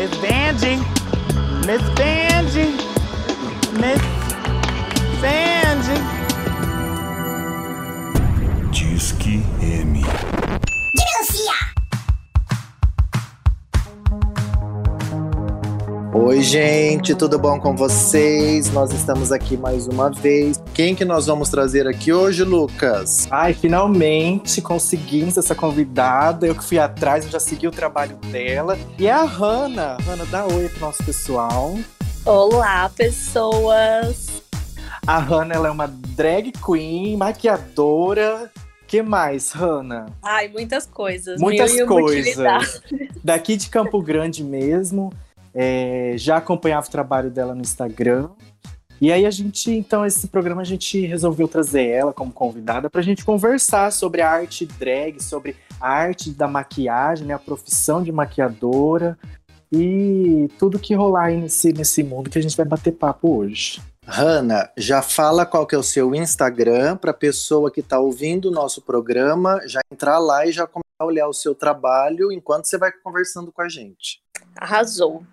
Miss Vanjie, Miss Vanjie, Miss Vanjie. Gente, tudo bom com vocês? Nós estamos aqui mais uma vez. Quem que nós vamos trazer aqui hoje, Lucas? Ai, finalmente conseguimos essa convidada. Eu que fui atrás, eu já segui o trabalho dela. E é a Hanna. Hanna, dá oi pro nosso pessoal. Olá, pessoas! A Hanna, ela é uma drag queen, maquiadora. que mais, Hanna? Ai, muitas coisas. Muitas coisas. Daqui de Campo Grande mesmo. É, já acompanhava o trabalho dela no Instagram. E aí a gente, então, esse programa a gente resolveu trazer ela como convidada para a gente conversar sobre a arte drag, sobre a arte da maquiagem, né, a profissão de maquiadora e tudo que rolar aí nesse, nesse mundo que a gente vai bater papo hoje. Hanna, já fala qual que é o seu Instagram para pessoa que está ouvindo o nosso programa já entrar lá e já começar a olhar o seu trabalho enquanto você vai conversando com a gente. Arrasou.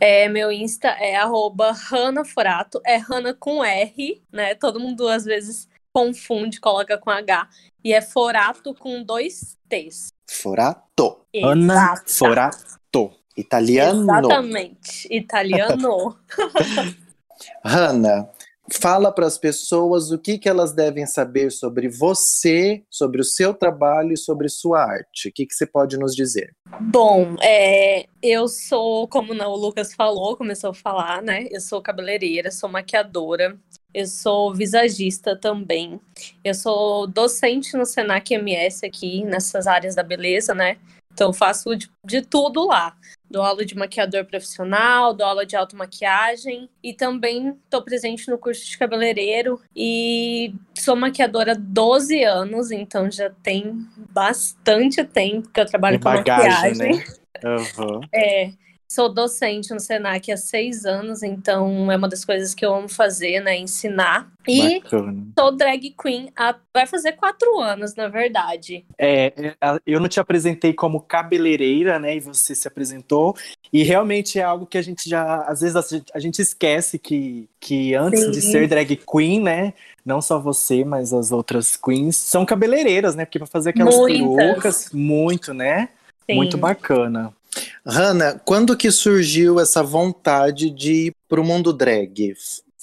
É, meu Insta é arroba Hanna Forato, é Hanna com R, né? Todo mundo às vezes confunde, coloca com H. E é Forato com dois T's. Forato, Ana. Forato. italiano. Exatamente. Italiano. Hanna, fala para as pessoas o que, que elas devem saber sobre você, sobre o seu trabalho e sobre sua arte. O que, que você pode nos dizer? Bom, é, eu sou, como o Lucas falou, começou a falar, né? Eu sou cabeleireira, sou maquiadora, eu sou visagista também. Eu sou docente no Senac MS aqui, nessas áreas da beleza, né? Então, faço de, de tudo lá. Dou aula de maquiador profissional, dou aula de automaquiagem e também estou presente no curso de cabeleireiro e sou maquiadora há 12 anos, então já tem bastante tempo que eu trabalho com bagagem, maquiagem. né? Aham. É, sou docente no Senac há seis anos, então é uma das coisas que eu amo fazer, né? Ensinar. E Bacana. sou drag queen há, vai fazer quatro anos, na verdade. É, é, eu não te apresentei como cabeleireira, né? E você se apresentou. E realmente é algo que a gente já, às vezes, a gente, a gente esquece que, que antes Sim. de ser drag queen, né? Não só você, mas as outras queens são cabeleireiras, né? Porque pra fazer aquelas Muitas. perucas, muito, né? Sim. Muito bacana. Hanna, quando que surgiu essa vontade de ir para o mundo drag?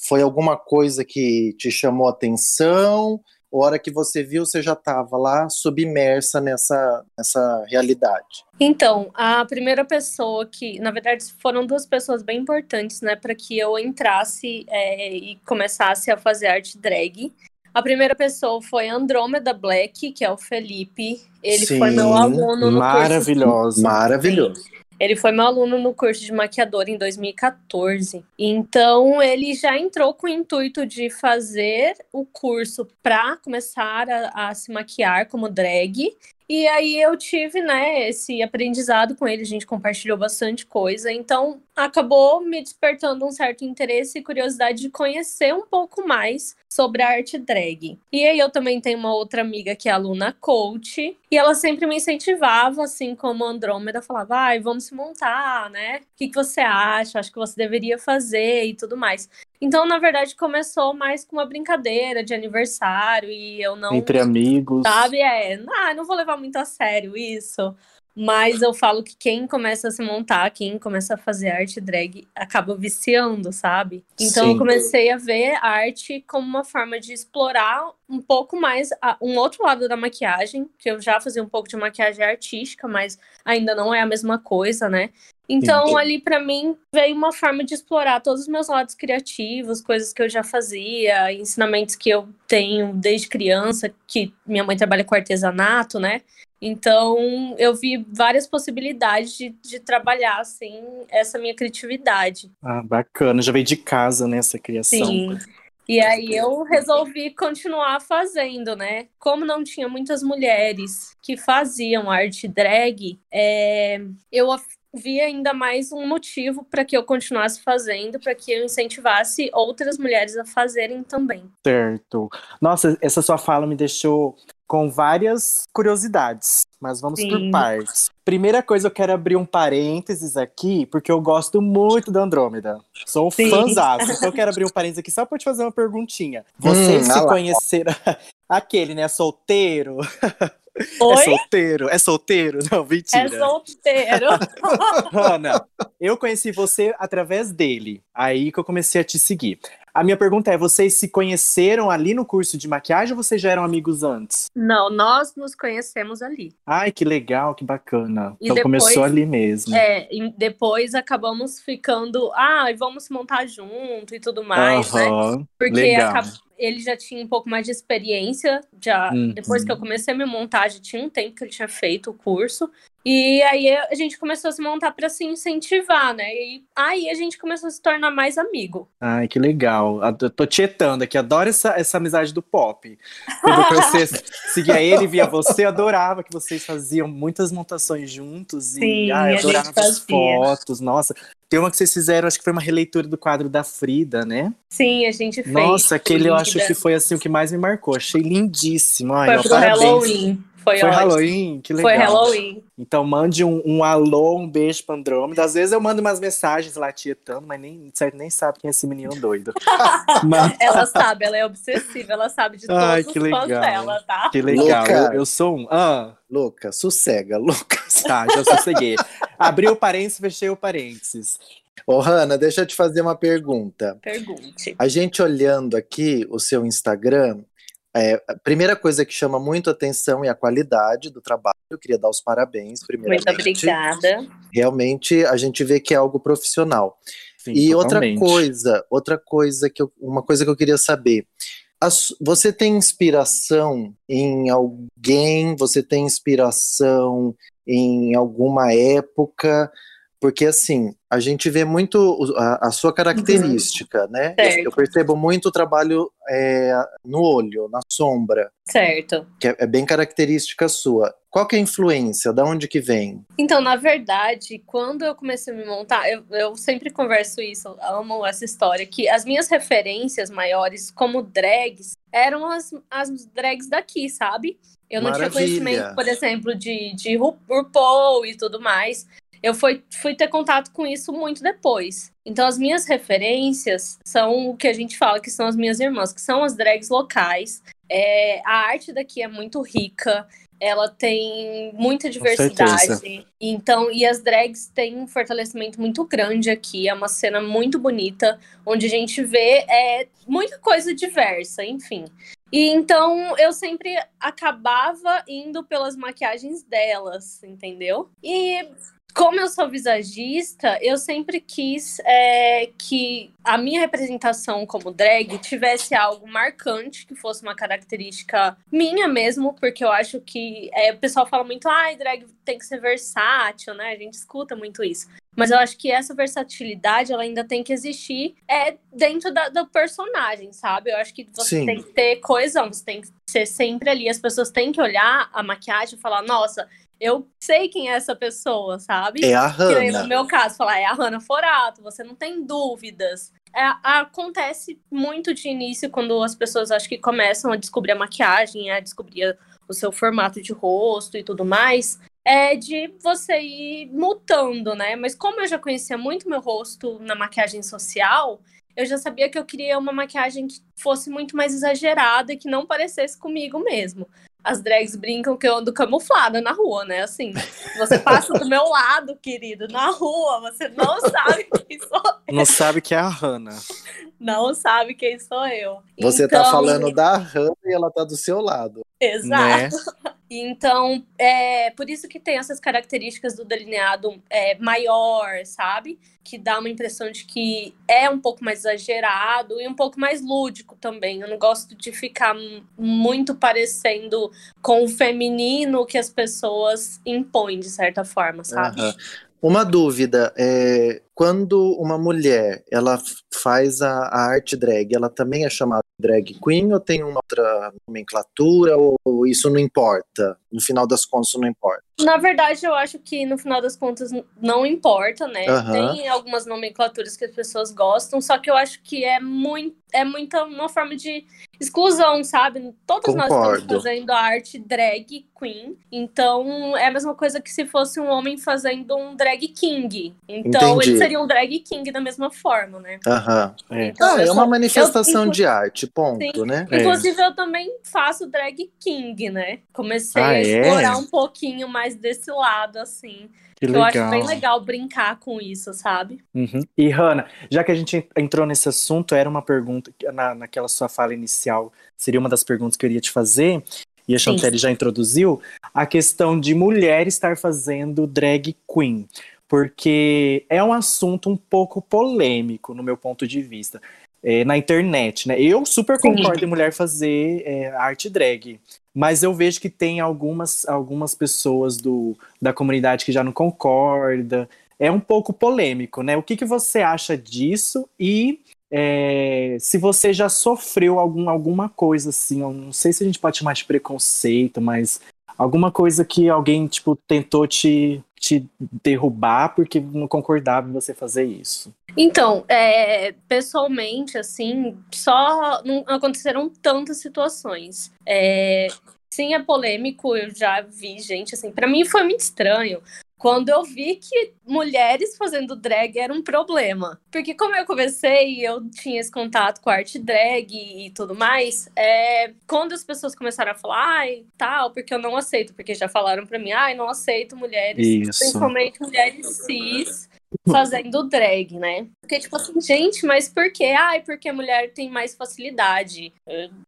Foi alguma coisa que te chamou a atenção? Hora que você viu, você já estava lá submersa nessa, nessa realidade? Então, a primeira pessoa que, na verdade, foram duas pessoas bem importantes, né, para que eu entrasse é, e começasse a fazer arte drag. A primeira pessoa foi Andrômeda Black, que é o Felipe. Ele foi Sim, meu aluno no curso Maravilhosa. Maravilhoso. Ele foi meu aluno no curso de maquiador em 2014. Então, ele já entrou com o intuito de fazer o curso para começar a, a se maquiar como drag. E aí eu tive, né, esse aprendizado com ele, a gente compartilhou bastante coisa. Então, acabou me despertando um certo interesse e curiosidade de conhecer um pouco mais sobre a arte drag. E aí eu também tenho uma outra amiga que é aluna coach, e ela sempre me incentivava, assim como a Andrômeda, falava, ai, vamos se montar, né? O que, que você acha? Acho que você deveria fazer e tudo mais. Então, na verdade, começou mais com uma brincadeira de aniversário, e eu não Entre amigos. Sabe? É, ah, não vou levar muito a sério isso. Mas eu falo que quem começa a se montar, quem começa a fazer arte drag, acaba viciando, sabe? Então Sim. eu comecei a ver a arte como uma forma de explorar um pouco mais a- um outro lado da maquiagem, que eu já fazia um pouco de maquiagem artística, mas ainda não é a mesma coisa, né? Então, Sim. ali pra mim veio uma forma de explorar todos os meus lados criativos, coisas que eu já fazia, ensinamentos que eu tenho desde criança, que minha mãe trabalha com artesanato, né? Então, eu vi várias possibilidades de, de trabalhar, assim, essa minha criatividade. Ah, bacana. Já veio de casa, né, essa criação. Sim. E aí eu resolvi continuar fazendo, né? Como não tinha muitas mulheres que faziam arte drag, é, eu vi ainda mais um motivo para que eu continuasse fazendo, para que eu incentivasse outras mulheres a fazerem também. Certo. Nossa, essa sua fala me deixou com várias curiosidades. mas vamos Sim. por partes. Primeira coisa, eu quero abrir um parênteses aqui, porque eu gosto muito da Andrômeda. Sou um Sim. fãzaço. Então eu quero abrir um parênteses aqui só pra te fazer uma perguntinha. Vocês Hum, se lá. conheceram. Aquele, né? Solteiro. É Oi? solteiro? É solteiro? Não, mentira. É solteiro. Ana, eu conheci você através dele. Aí que eu comecei a te seguir. A minha pergunta é: vocês se conheceram ali no curso de maquiagem ou vocês já eram amigos antes? Não, nós nos conhecemos ali. Ai, que legal, que bacana. E então depois- começou ali mesmo. É, depois acabamos ficando, ah, vamos montar junto e tudo mais, né? Aham, Porque legal. Ele já tinha um pouco mais de experiência, já Uhum. depois que eu comecei a me montar, já tinha um tempo que ele tinha feito o curso. E aí a gente começou a se montar para se incentivar, né? E aí a gente começou a se tornar mais amigo. Ai, que legal. Eu tô tietando aqui, adoro essa, essa amizade do pop. Quando conheci, seguia ele, via você, adorava que vocês faziam muitas montações juntos. E Sim, ai, adorava as fotos. Nossa, tem uma que vocês fizeram, acho que foi uma releitura do quadro da Frida, né? Sim, a gente fez. Nossa, aquele eu acho que foi assim o que mais me marcou. Achei lindíssimo. Ai, Foi ó, pro parabéns. Halloween. Foi, Foi. Halloween? Que legal. Foi Halloween. Então mande um, um alô, um beijo pra Andrômeda. Às vezes eu mando umas mensagens lá tietando, mas nem, certo, nem sabe quem é esse menino doido. mas, Ela sabe, ela é obsessiva, ela sabe de todos Ai, os que fãs legal. dela, tá? que legal. Eu, eu sou um. Ah, Louca, sossega, louca. tá, já sosseguei. Abri o parênteses, fechei o parênteses. Ô, Hanna, deixa eu te fazer uma pergunta. Pergunte. A gente olhando aqui o seu Instagram, é, a primeira coisa que chama muito atenção é a qualidade do trabalho. Eu queria dar os parabéns, primeiramente. Muito obrigada. Realmente a gente vê que é algo profissional. Sim, e outra totalmente. coisa, outra coisa que eu, uma coisa que eu queria saber. A su- você tem inspiração em alguém? Você tem inspiração em alguma época? Porque assim, a gente vê muito a, a sua característica, né? Eu, Certo. eu percebo muito o trabalho é, no olho, na sombra, Certo. que é, é bem característica sua. Qual que é a influência? Da onde que vem? Então, na verdade, quando eu comecei a me montar, eu, eu sempre converso isso, amo essa história, que as minhas referências maiores como drags eram as, as drags daqui, sabe? Eu não tinha Maravilha. conhecimento, por exemplo, de, de Ru- RuPaul e tudo mais. Eu fui, fui ter contato com isso muito depois. Então, as minhas referências são o que a gente fala que são as minhas irmãs, que são as drags locais. É, a arte daqui é muito rica, ela tem muita diversidade. Então, e as drags têm um fortalecimento muito grande aqui. É uma cena muito bonita, onde a gente vê é, muita coisa diversa, enfim. E então eu sempre acabava indo pelas maquiagens delas, entendeu? E como eu sou visagista, eu sempre quis é, que a minha representação como drag tivesse algo marcante, que fosse uma característica minha mesmo, porque eu acho que é, o pessoal fala muito, ai, drag tem que ser versátil, né? A gente escuta muito isso. Mas eu acho que essa versatilidade ela ainda tem que existir é, dentro da, do personagem, sabe? Eu acho que você Sim. tem que ter coesão, você tem que ser sempre ali. As pessoas têm que olhar a maquiagem e falar, nossa, eu sei quem é essa pessoa, sabe? É a Que nem no Hannah. meu caso, falar, é a Hannah Forato, você não tem dúvidas. É, acontece muito de início quando as pessoas acho que começam a descobrir a maquiagem, a descobrir o seu formato de rosto e tudo mais. É de você ir mutando, né? Mas como eu já conhecia muito meu rosto na maquiagem social, eu já sabia que eu queria uma maquiagem que fosse muito mais exagerada e que não parecesse comigo mesmo. As drags brincam que eu ando camuflada na rua, né? Assim, você passa do meu lado, querido, na rua, você não sabe quem sou Não sabe que é a Hannah. não sabe quem sou eu. Você tá Então, falando da Hannah e ela tá do seu lado. Exato. Né? Então, é por isso que tem essas características do delineado é, maior, sabe? Que dá uma impressão de que é um pouco mais exagerado e um pouco mais lúdico também. Eu não gosto de ficar muito parecendo com o feminino que as pessoas impõem, de certa forma, sabe? Aham. Uma dúvida, é, quando uma mulher ela faz a, a, arte drag, ela também é chamada drag queen ou tem uma outra nomenclatura ou, ou isso não importa? No final das contas, não importa. Na verdade, eu acho que no final das contas não importa, né? Uhum. Tem algumas nomenclaturas que as pessoas gostam, só que eu acho que é muito é muita uma forma de exclusão, sabe? Todos Concordo. nós estamos fazendo a arte drag queen, então é a mesma coisa que se fosse um homem fazendo um drag king. Então Entendi. ele seria um drag king da mesma forma, né? Aham. Uhum. É. Então, ah, é uma manifestação eu, de arte, ponto, sim. né? Inclusive, é. eu também faço drag king, né? Comecei ah, a explorar é? um pouquinho mais desse lado, assim. Que legal. Eu acho bem legal brincar com isso, sabe? Uhum. E, Hanna, já que a gente entrou nesse assunto, era uma pergunta, na, naquela sua fala inicial, seria uma das perguntas que eu iria te fazer, e a Chantelle já introduziu, a questão de mulher estar fazendo drag queen. Porque é um assunto um pouco polêmico, no meu ponto de vista. É, na internet, né? Eu super concordo Sim. em mulher fazer é, arte drag mas eu vejo que tem algumas, algumas pessoas do, da comunidade que já não concorda. É um pouco polêmico, né? O que, que você acha disso e é, se você já sofreu algum, alguma coisa assim, eu não sei se a gente pode chamar de preconceito, mas alguma coisa que alguém tipo tentou te, te derrubar porque não concordava em você fazer isso. Então, é, pessoalmente, assim, só não aconteceram tantas situações. É, sim, é polêmico, eu já vi gente, assim, para mim foi muito estranho quando eu vi que mulheres fazendo drag era um problema. Porque como eu comecei, eu tinha esse contato com a arte drag e tudo mais, é, quando as pessoas começaram a falar, ai, tal, porque eu não aceito, porque já falaram para mim, ai, não aceito mulheres, Isso. principalmente mulheres cis, fazendo drag, né? Porque, tipo assim, gente, mas por quê? Ai, porque a mulher tem mais facilidade.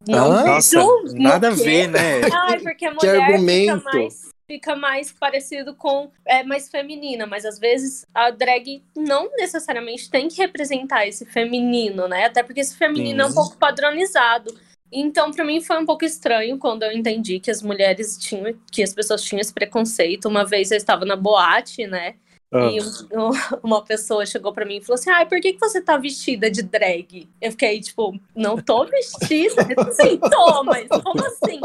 Não ah, nossa, nada a ver, né? Ai, porque a mulher fica mais fica mais parecido com é mais feminina, mas às vezes a drag não necessariamente tem que representar esse feminino, né? Até porque esse feminino Sim. é um pouco padronizado. Então, para mim foi um pouco estranho quando eu entendi que as mulheres tinham, que as pessoas tinham esse preconceito. Uma vez eu estava na boate, né? Ah. E um, uma pessoa chegou para mim e falou assim: Ai, por que, que você tá vestida de drag? Eu fiquei tipo, não tô vestida? Sim, tô, mas como assim?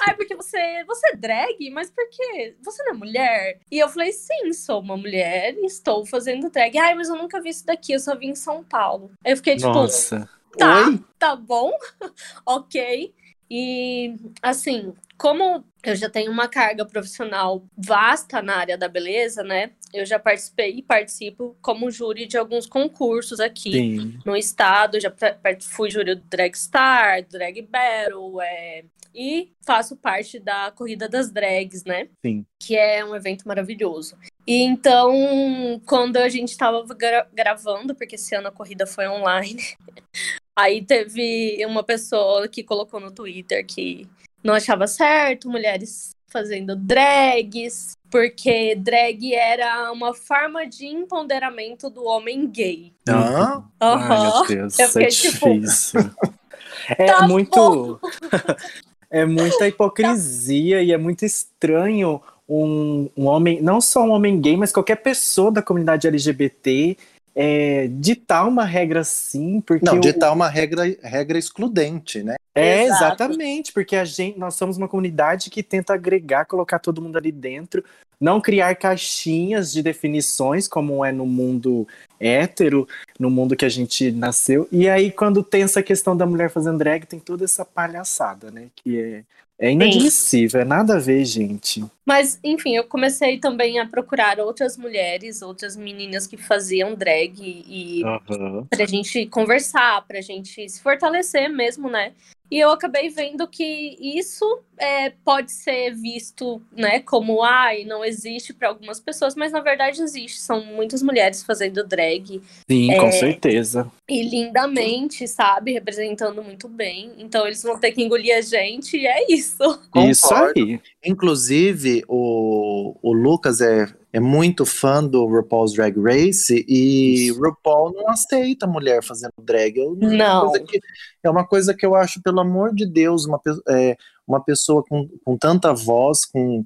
Ai, porque você, você é drag? Mas por quê? Você não é mulher? E eu falei: Sim, sou uma mulher e estou fazendo drag. Ai, mas eu nunca vi isso daqui, eu só vim em São Paulo. Aí eu fiquei tipo: Nossa. Tá, Oi? tá bom, ok. E assim, como eu já tenho uma carga profissional vasta na área da beleza, né? Eu já participei e participo como júri de alguns concursos aqui Sim. no estado. Já fui júri do Drag Star, Drag Battle, é, e faço parte da Corrida das Drags, né? Sim. Que é um evento maravilhoso. E então, quando a gente estava gra gravando, porque esse ano a corrida foi online, aí teve uma pessoa que colocou no Twitter que não achava certo mulheres fazendo drags, porque drag era uma forma de empoderamento do homem gay. Ah, uhum. Ai, meu Deus, Eu fiquei, é tipo, difícil. é tá muito. é muita hipocrisia e é muito estranho um, um homem, não só um homem gay, mas qualquer pessoa da comunidade LGBT é, ditar uma regra assim, porque. Não, ditar uma regra, regra excludente, né? É, Exato. exatamente, porque a gente, nós somos uma comunidade que tenta agregar, colocar todo mundo ali dentro, não criar caixinhas de definições, como é no mundo hétero, no mundo que a gente nasceu. E aí, quando tem essa questão da mulher fazendo drag, tem toda essa palhaçada, né? Que é é inadmissível, Sim. é nada a ver, gente. Mas, enfim, eu comecei também a procurar outras mulheres, outras meninas que faziam drag e uhum. pra gente conversar, pra gente se fortalecer mesmo, né? E eu acabei vendo que isso é, pode ser visto, né, como ai, não existe para algumas pessoas, mas na verdade existe. São muitas mulheres fazendo drag. Sim, é, com certeza. E lindamente, sabe, representando muito bem. Então eles vão ter que engolir a gente e é isso. Isso aí. Inclusive, o, o Lucas é é muito fã do RuPaul's Drag Race e Isso. RuPaul não aceita mulher fazendo drag. Eu, não. Que, é uma coisa que eu acho, pelo amor de Deus, uma, é, uma pessoa com, com tanta voz, com,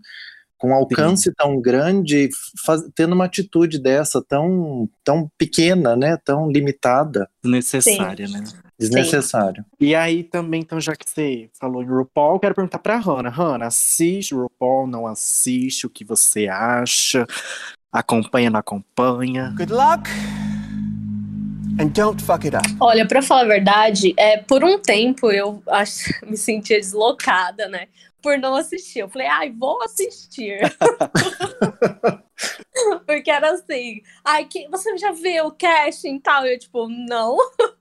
com alcance tão grande, faz, tendo uma atitude dessa tão, tão pequena, né? Tão limitada. Desnecessária, Sim. né? Desnecessário. E aí também, então, já que você falou em RuPaul, eu quero perguntar pra Hannah. Hannah, assiste RuPaul, não assiste? O que você acha? Acompanha, não acompanha? Good luck. And don't fuck it up. Olha, pra falar a verdade, é, por um tempo eu acho, me sentia deslocada, né? Por não assistir. Eu falei, ai, vou assistir. porque era assim, ai, que, você já viu o casting e tal? Eu, tipo, não.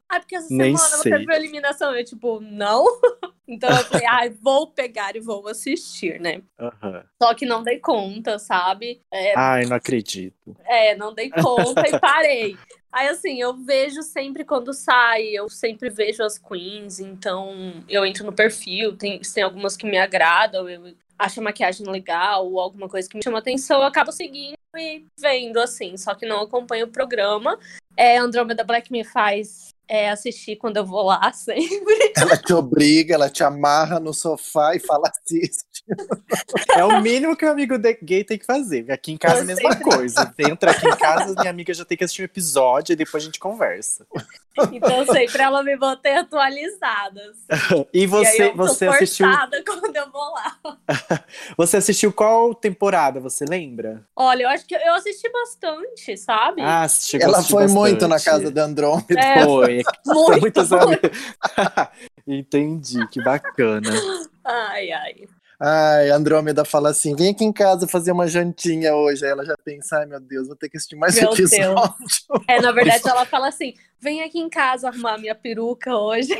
Ai, porque essa semana você viu a eliminação? Eu, tipo, não. Então eu falei, ai, vou pegar e vou assistir, né? Aham. Só que não dei conta, sabe? É, Ai, não acredito. é, não dei conta e parei. Aí, assim, eu vejo sempre quando sai, eu sempre vejo as queens, então eu entro no perfil, tem, tem algumas que me agradam, eu acho a maquiagem legal, ou alguma coisa que me chama atenção, eu acabo seguindo e vendo, assim, só que não acompanho o programa. É, Andromeda Black me faz é, assistir quando eu vou lá, sempre. Ela te obriga, ela te amarra no sofá e fala assiste. É o mínimo que o amigo gay tem que fazer. Aqui em casa é a mesma sempre- coisa. Entra aqui em casa, minha amiga já tem que assistir um episódio e depois a gente conversa. Então, sempre ela me mantém atualizadas. E e aí você, eu você tô assistiu. quando eu vou lá. Você assistiu qual temporada, você lembra? Olha, eu acho que eu assisti bastante, sabe? Ah, você chegou a Ela foi muito na bastante. casa da Andrômeda. É, Foi. muito. Amigos. Entendi, que bacana. Ai, ai. Ai, a Andrômeda fala assim: vem aqui em casa fazer uma jantinha hoje. Aí ela já pensa: ai meu Deus, vou ter que assistir mais um Meu episódio. É, na verdade, ela fala assim: vem aqui em casa arrumar minha peruca hoje.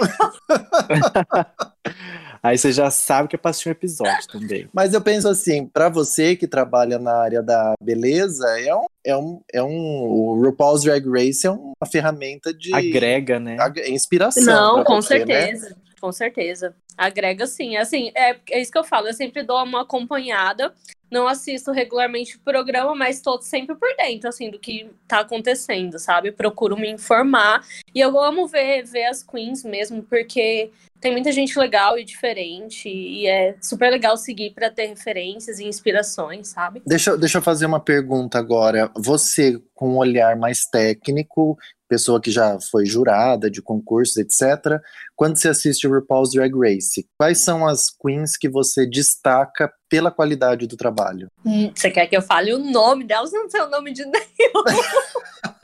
Aí você já sabe que é pra assistir um episódio também. Mas eu penso assim: pra você que trabalha na área da beleza, é um. É um, é um o RuPaul's Drag Race é uma ferramenta de Agrega, né? inspiração. Não, com você, né? Com certeza. Agrega sim. Assim, é, é isso que eu falo. Eu sempre dou uma acompanhada. Não assisto regularmente o programa, mas estou sempre por dentro, assim, do que tá acontecendo, sabe? Procuro me informar. E eu amo ver, ver as queens mesmo, porque tem muita gente legal e diferente. E é super legal seguir para ter referências e inspirações, sabe? Deixa, deixa eu fazer uma pergunta agora. Você, com um olhar mais técnico, pessoa que já foi jurada de concursos, etc., quando você assiste o RuPaul's Drag Race, quais são as queens que você destaca pela qualidade do trabalho? Hum, Você quer que eu fale o nome delas? Não sei o nome de nenhum.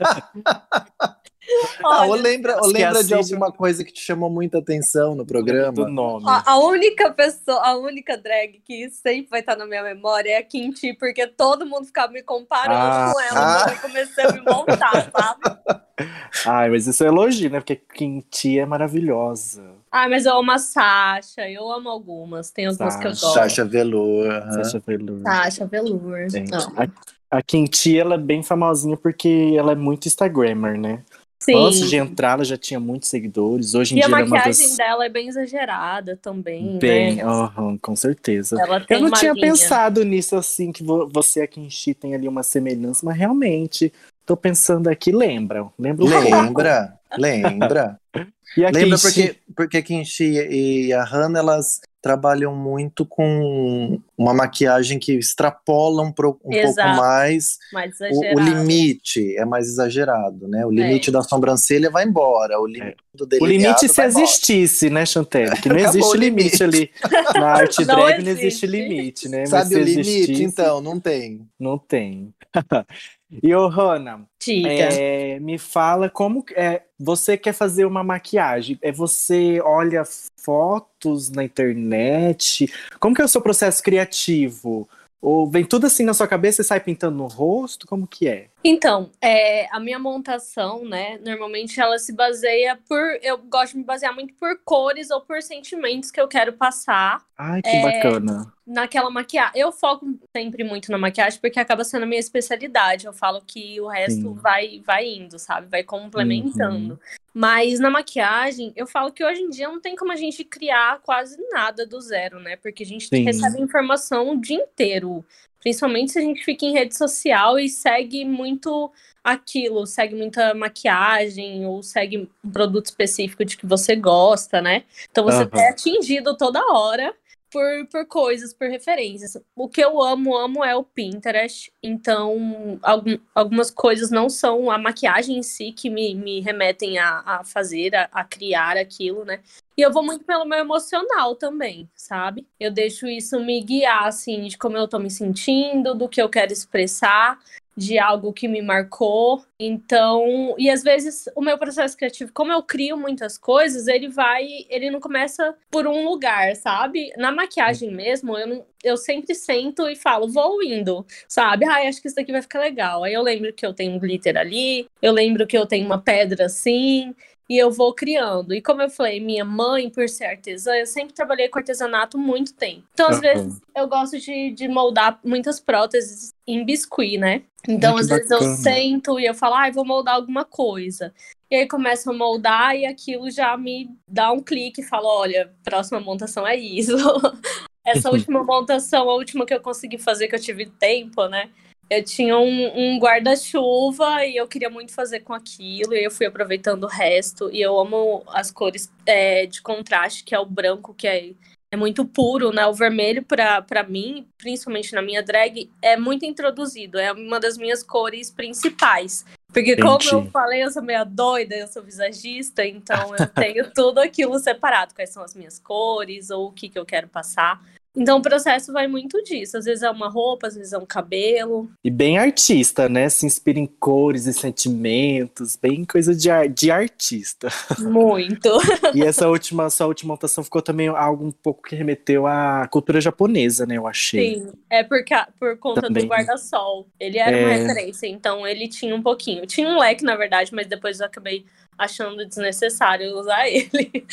ah, ou lembra, ou lembra de alguma coisa que te chamou muita atenção no Do programa? nome. A, a única pessoa, a única drag que sempre vai estar na minha memória é a Kimchi, porque todo mundo ficava me comparando Ah, com ela ah. quando eu comecei a me montar, sabe? Ai, mas isso é elogio, né? Porque Quinti é maravilhosa. Ah, mas eu amo a Sasha, eu amo algumas, tem algumas que eu gosto. Sasha Velour. aham. Sasha Velour. Sasha Velour. Gente. A, a Quinti, ela é bem famosinha porque ela é muito Instagrammer, né? Sim. Antes de entrar, ela já tinha muitos seguidores. Hoje em e a dia ela é maquiagem das... dela é bem exagerada também, Bem, né? aham, com certeza. Ela tem Eu não uma tinha linha. pensado nisso assim, que vo- você e a Kinshi tem ali uma semelhança, mas realmente, tô pensando aqui, lembra. Lembra. Lembra? Lembra? E a Lembra Kinshi- porque, porque a Kinshi e a Hannah, elas trabalham muito com uma maquiagem que extrapola um, pro- um pouco mais mais o, o limite é mais exagerado, né? O limite da sobrancelha vai embora, o limite do O delineado limite se vai embora. existisse, né, Chantelle? Que não existe o limite ali. Na arte Não drag não existe. existe limite, né? Sabe o limite? existisse, Então, não tem. Não tem. Diga. É, me fala como é, você quer fazer uma maquiagem. É você olha fotos na internet? Como que é o seu processo criativo? Ou vem tudo assim na sua cabeça e sai pintando no rosto? Como que é? Então, é, a minha montação, né, normalmente ela se baseia por. Eu gosto de me basear muito por cores ou por sentimentos que eu quero passar Ai, que É, bacana. naquela maquiagem. Eu foco sempre muito na maquiagem porque acaba sendo a minha especialidade. Eu falo que o resto Sim. vai, vai indo, sabe? Vai complementando. Uhum. Mas na maquiagem, eu falo que hoje em dia não tem como a gente criar quase nada do zero, né? Porque a gente Sim. recebe informação o dia inteiro. Principalmente se a gente fica em rede social e segue muito aquilo, segue muita maquiagem ou segue um produto específico de que você gosta, né? Então você Aham. é atingido toda hora por, por coisas, por referências. O que eu amo, amo é o Pinterest. Então, algum, algumas coisas não são a maquiagem em si que me, me remetem a, a fazer, a, a criar aquilo, né? E eu vou muito pelo meu emocional também, sabe? Eu deixo isso me guiar, assim, de como eu tô me sentindo, do que eu quero expressar de algo que me marcou. Então, e às vezes o meu processo criativo, como eu crio muitas coisas, ele vai, ele não começa por um lugar, sabe? Na maquiagem mesmo, eu, não, eu sempre sento e falo, vou indo, sabe? Ai, acho que isso daqui vai ficar legal. Aí eu lembro que eu tenho um glitter ali, eu lembro que eu tenho uma pedra assim, e eu vou criando. E como eu falei, minha mãe, por ser artesã, eu sempre trabalhei com artesanato muito tempo. Então, às uhum. vezes, eu gosto de, de moldar muitas próteses em biscuit, né? Então, às vezes, eu sento e eu falo, ah, vou moldar alguma coisa. E aí começo a moldar e aquilo já me dá um clique e falo, olha, próxima montação é isso. Essa última montação, a última que eu consegui fazer, que eu tive tempo, né? Eu tinha um, um guarda-chuva e eu queria muito fazer com aquilo, e eu fui aproveitando o resto. E eu amo as cores é, de contraste, que é o branco, que é, é muito puro, né? O vermelho, para mim, principalmente na minha drag, é muito introduzido, é uma das minhas cores principais. Porque, Entendi. como eu falei, eu sou meio doida, eu sou visagista, então eu tenho tudo aquilo separado. Quais são as minhas cores, ou o que, que eu quero passar. Então o processo vai muito disso. Às vezes é uma roupa, às vezes é um cabelo. E bem artista, né? Se inspira em cores e sentimentos, bem coisa de, de artista. Muito. e essa última, sua última montação ficou também algo um pouco que remeteu à cultura japonesa, né? Eu achei. Sim, é por, por conta também. do guarda-sol. Ele era é... uma referência, então ele tinha um pouquinho. Tinha um leque, na verdade, mas depois eu acabei achando desnecessário usar ele.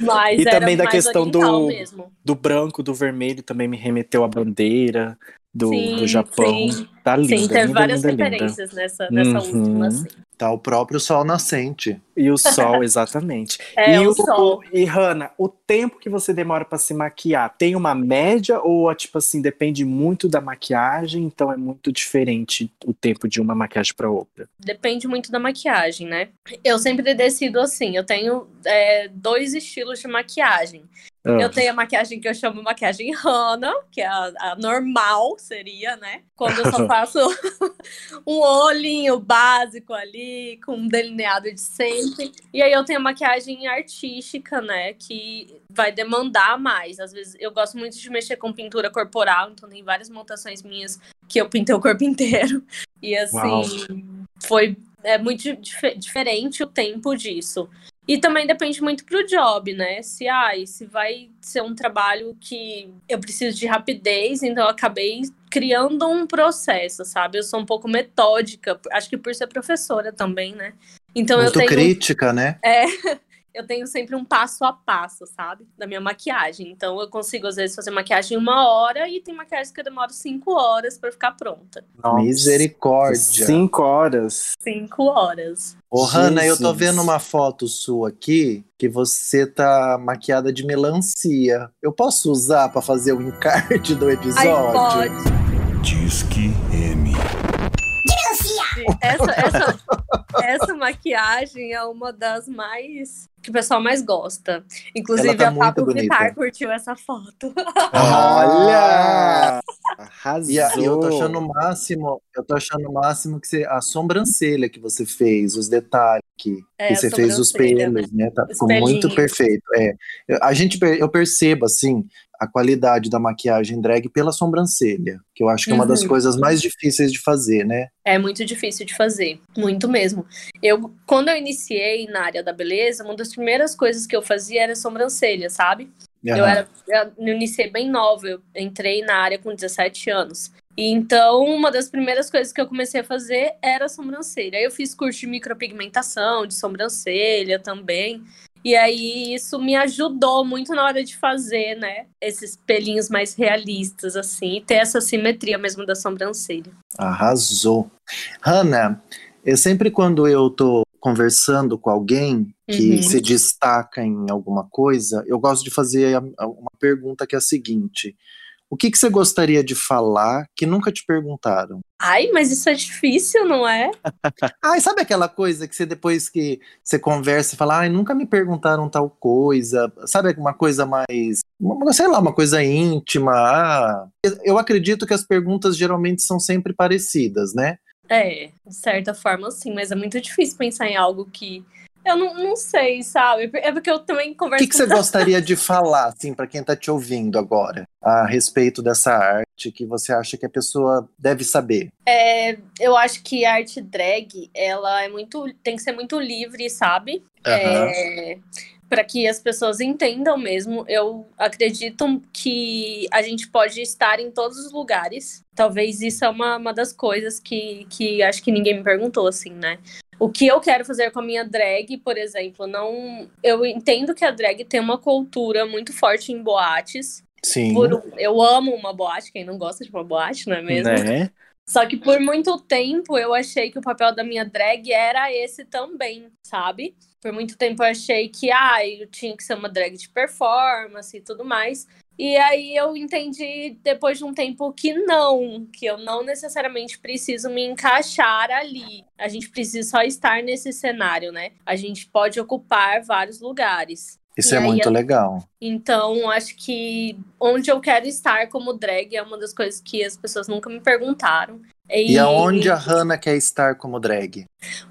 Mas e também da questão do, mesmo. do branco, do vermelho, também me remeteu à bandeira do, sim, do Japão. Sim. Tá lindo. Sim, teve linda, várias linda, referências linda. nessa, nessa uhum. última, assim. Tá o próprio sol nascente. E o sol, exatamente. é, e o, o sol. E, Hanna, o tempo que você demora para se maquiar, tem uma média ou, tipo assim, depende muito da maquiagem, então é muito diferente o tempo de uma maquiagem para outra? Depende muito da maquiagem, né? Eu sempre decido assim, eu tenho é, dois estilos de maquiagem. Eu ah. tenho a maquiagem que eu chamo maquiagem Hana, que é a, a, normal, seria, né? Quando eu só faço um olhinho básico ali, com um delineado de sempre. E aí eu tenho a maquiagem artística, né? Que vai demandar mais. Às vezes eu gosto muito de mexer com pintura corporal, então tem várias montações minhas que eu pintei o corpo inteiro. E assim, Uau. foi é muito dif diferente o tempo disso. E também depende muito pro job, né? Se, ai, se vai ser um trabalho que eu preciso de rapidez, então eu acabei criando um processo, sabe? Eu sou um pouco metódica, acho que por ser professora também, né? Então muito eu tenho crítica, né? É, eu tenho sempre um passo a passo, sabe? Da minha maquiagem. Então eu consigo, às vezes, fazer maquiagem em uma hora e tem maquiagem que eu demoro cinco horas para ficar pronta. Nossa. Misericórdia. Cinco horas. Cinco horas. Ô, Hanna, eu tô vendo uma foto sua aqui que você tá maquiada de melancia. Eu posso usar para fazer o encarte do episódio? Ai, pode. Disque M. Essa, essa, essa maquiagem é uma das mais que o pessoal mais gosta. Inclusive, tá a Pablo Vittar curtiu essa foto. Olha! Arrasou. E, e eu tô achando o máximo, eu tô achando o máximo que você, a sobrancelha que você fez, os detalhes que, é, que você fez os pelos, né? Tá, ficou muito perfeito. É, a gente, eu percebo assim, a qualidade da maquiagem drag pela sobrancelha, que eu acho que é uma das uhum. coisas mais difíceis de fazer, né? É muito difícil de fazer, muito mesmo. Eu, quando eu iniciei na área da beleza, uma das primeiras coisas que eu fazia era sobrancelha, sabe? Uhum. Eu era, eu iniciei bem nova, eu entrei na área com 17 anos. E então, uma das primeiras coisas que eu comecei a fazer era sobrancelha. Eu fiz curso de micropigmentação, de sobrancelha também. E aí isso me ajudou muito na hora de fazer, né? Esses pelinhos mais realistas, assim, e ter essa simetria mesmo da sobrancelha. Arrasou. Hanna, eu sempre quando eu tô conversando com alguém que uhum. se destaca em alguma coisa, eu gosto de fazer uma pergunta que é a seguinte: O que, que você gostaria de falar que nunca te perguntaram? Ai, mas isso é difícil, não é? Ai, sabe aquela coisa que você depois que você conversa e fala, ai, nunca me perguntaram tal coisa, sabe uma coisa mais, uma- sei lá, uma coisa íntima. Ah, eu acredito que as perguntas geralmente são sempre parecidas, né? É, de certa forma sim, mas é muito difícil pensar em algo que eu não, não sei, sabe? É porque eu também O converso que, que você gostaria de falar, assim, para quem tá te ouvindo agora, a respeito dessa arte que você acha que a pessoa deve saber? É, eu acho que a arte drag, ela é muito, tem que ser muito livre, sabe? É, para que as pessoas entendam mesmo. Eu acredito que a gente pode estar em todos os lugares. Talvez isso é uma, uma das coisas que, que acho que ninguém me perguntou, assim, né? O que eu quero fazer com a minha drag, por exemplo, não. Eu entendo que a drag tem uma cultura muito forte em boates. Sim. Por- eu amo uma boate, quem não gosta de uma boate, não é mesmo? Né? Só que por muito tempo eu achei que o papel da minha drag era esse também, sabe? Por muito tempo eu achei que ah, eu tinha que ser uma drag de performance e tudo mais. E aí eu entendi depois de um tempo que não, que eu não necessariamente preciso me encaixar ali. A gente precisa só estar nesse cenário, né? A gente pode ocupar vários lugares. Isso E é muito legal. Então, acho que onde eu quero estar como drag é uma das coisas que as pessoas nunca me perguntaram. E aonde a Hannah quer estar como drag?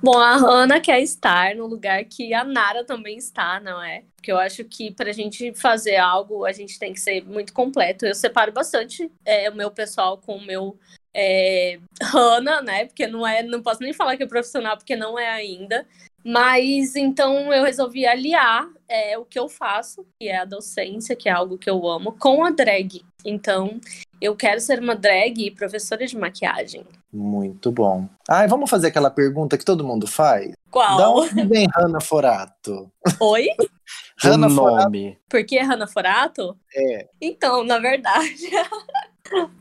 Bom, a Hannah quer estar no lugar que a Nara também está, não é? Porque eu acho que pra gente fazer algo, a gente tem que ser muito completo. Eu separo bastante é, o meu pessoal com o meu é, Hannah, né? Porque não é, não posso nem falar que é profissional, porque não é ainda. Mas então eu resolvi aliar é, o que eu faço, que é a docência, que é algo que eu amo, com a drag. Então, eu quero ser uma drag e professora de maquiagem. Muito bom. Ai, vamos fazer aquela pergunta que todo mundo faz? Qual? Da onde vem Hannah Forato? Oi? O Hannah Forato nome. Por que Hannah Forato? é. Então, na verdade,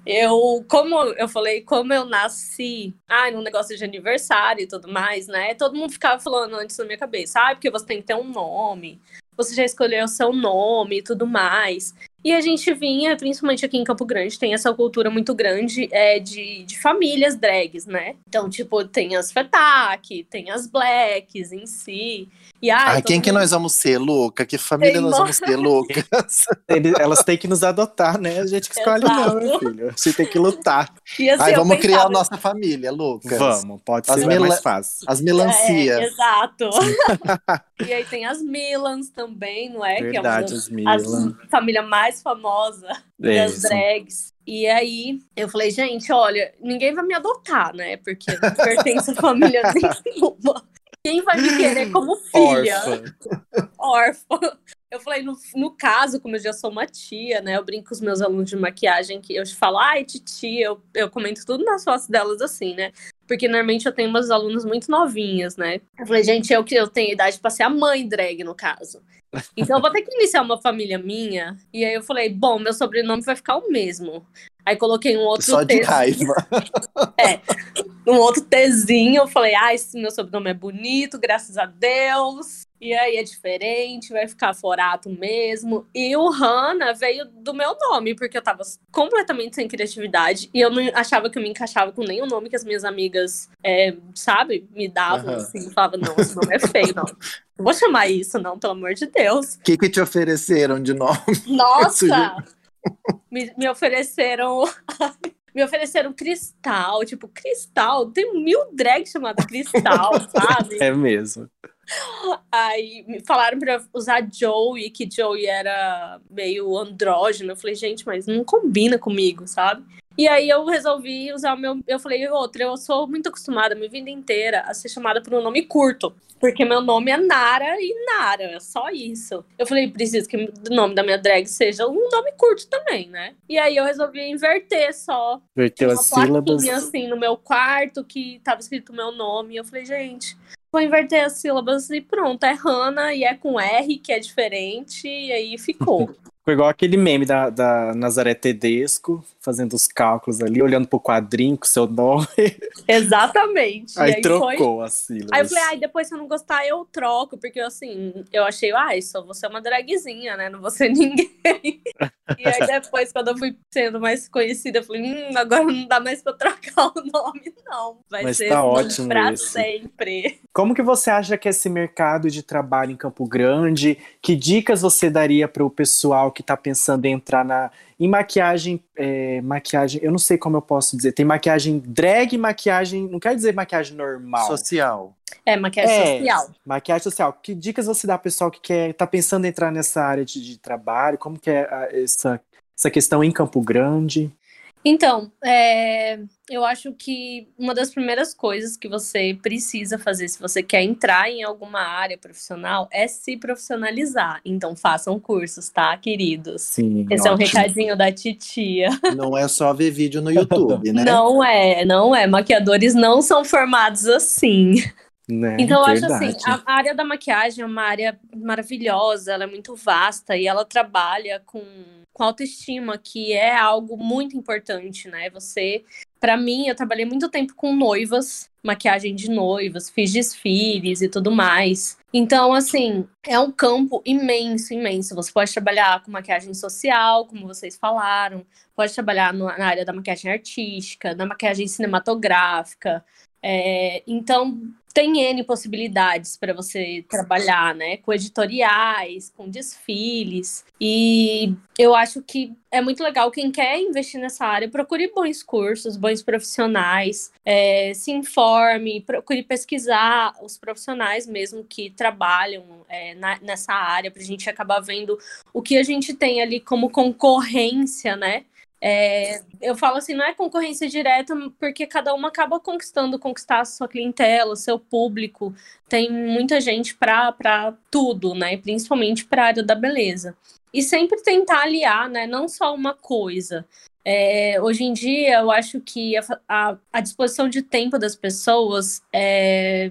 eu, como eu falei, como eu nasci, ai, num negócio de aniversário e tudo mais, né? Todo mundo ficava falando antes na minha cabeça, ai, porque você tem que ter um nome, você já escolheu o seu nome e tudo mais. E a gente vinha, principalmente aqui em Campo Grande, tem essa cultura muito grande é, de, de famílias drags, né? Então, tipo, tem as Fetac, tem as Blacks em si. E, ai, Ai, quem que nós vamos ser, louca? Que família Tem nós mo- vamos ser, loucas? Ele- elas têm que nos adotar, né? A gente que escolhe não, meu filho. A gente tem que lutar. E assim, Ai, eu vamos criar a nossa família, loucas. Vamos, pode As ser mela- mais fácil. As melancias. É, exato. e aí tem as Milans também, não é? que é uma Verdade, das as Milan. as família mais famosa É, das drags. E aí eu falei, gente, olha, ninguém vai me adotar, né? Porque eu não pertenço a família nenhuma. Quem vai me querer como filha? Órfã. Eu falei, no, no caso, como eu já sou uma tia, né? Eu brinco com os meus alunos de maquiagem que eu falo, ai, titia, eu, eu comento tudo nas fotos delas assim, né? Porque normalmente eu tenho umas alunas muito novinhas, né? Eu falei, gente, eu que eu tenho idade pra ser a mãe drag, no caso. Então eu vou ter que iniciar uma família minha. E aí eu falei, bom, meu sobrenome vai ficar o mesmo. Aí coloquei um outro Só de raiva. um outro Tzinho. Eu falei, ah, esse meu sobrenome é bonito, graças a Deus. E aí é diferente, vai ficar Forato mesmo. E o Hannah veio do meu nome, porque eu tava completamente sem criatividade. E eu não achava que eu me encaixava com nenhum nome que as minhas amigas, é, sabe, me davam. Assim, falava, não, esse nome é feio, não. Não vou chamar isso, não, pelo amor de Deus. O que, que te ofereceram de nome? Nossa! me, me ofereceram. Me ofereceram cristal, tipo, cristal. Tem mil drags chamadas cristal, sabe? É mesmo. Aí me falaram pra usar Joey, que Joey era meio andrógeno. Eu falei, gente, mas não combina comigo, sabe? E aí eu resolvi usar o meu. Eu falei, outra, eu sou muito acostumada minha vida inteira a ser chamada por um nome curto. Porque meu nome é Nara e Nara, é só isso. Eu falei, preciso que o nome da minha drag seja um nome curto também, né? E aí eu resolvi inverter só. Verteu Uma as sílabas. assim no meu quarto que tava escrito o meu nome. E eu falei, gente, vou inverter as sílabas e pronto. É Hannah e é com R, que é diferente, e aí ficou. Foi igual aquele meme da, da Nazaré Tedesco, fazendo os cálculos ali, olhando pro quadrinho com seu nome. Exatamente. Aí, aí trocou foi- as sílabas. Aí eu falei, ai, depois se eu não gostar, eu troco, porque assim, eu achei, ai, só vou ser uma dragzinha, né? Não vou ser ninguém. e aí depois, quando eu fui sendo mais conhecida, eu falei, hum, agora não dá mais pra trocar o nome, não. Vai Mas ser tá ótimo pra sempre. Como que você acha que é esse mercado de trabalho em Campo Grande? Que dicas você daria para o pessoal que está pensando em entrar na em maquiagem, é, maquiagem, eu não sei como eu posso dizer, tem maquiagem drag, maquiagem, não quer dizer maquiagem normal. Social. É, maquiagem É, social. Maquiagem social. Que dicas você dá ao pessoal que quer, tá pensando em entrar nessa área de, de trabalho? Como que é a- essa, essa questão em Campo Grande? Então, é, eu acho que uma das primeiras coisas que você precisa fazer se você quer entrar em alguma área profissional é se profissionalizar. Então, façam cursos, tá, queridos? Sim, Esse é um ótimo. recadinho da titia. Não é só ver vídeo no YouTube, né? Não é, não é. Maquiadores não são formados assim. né? Então, eu acho assim, a área da maquiagem é uma área maravilhosa, ela é muito vasta e ela trabalha com, com autoestima, que é algo muito importante, né? Você, pra mim, eu trabalhei muito tempo com noivas, maquiagem de noivas, fiz desfiles e tudo mais. Então, assim, é um campo imenso, imenso. Você pode trabalhar com maquiagem social, como vocês falaram, pode trabalhar na área da maquiagem artística, na maquiagem cinematográfica. É, então, tem N possibilidades para você trabalhar, né? Com editoriais, com desfiles. E eu acho que é muito legal quem quer investir nessa área, procure bons cursos, bons profissionais, é, se informe, procure pesquisar os profissionais mesmo que trabalham é, na- nessa área, para a gente acabar vendo o que a gente tem ali como concorrência, né? É, eu falo assim, não é concorrência direta, porque cada uma acaba conquistando, conquistar a sua clientela, o seu público. Tem muita gente para tudo, né? Principalmente para a área da beleza. E sempre tentar aliar, né? Não só uma coisa. É, hoje em dia, eu acho que a, a, a disposição de tempo das pessoas é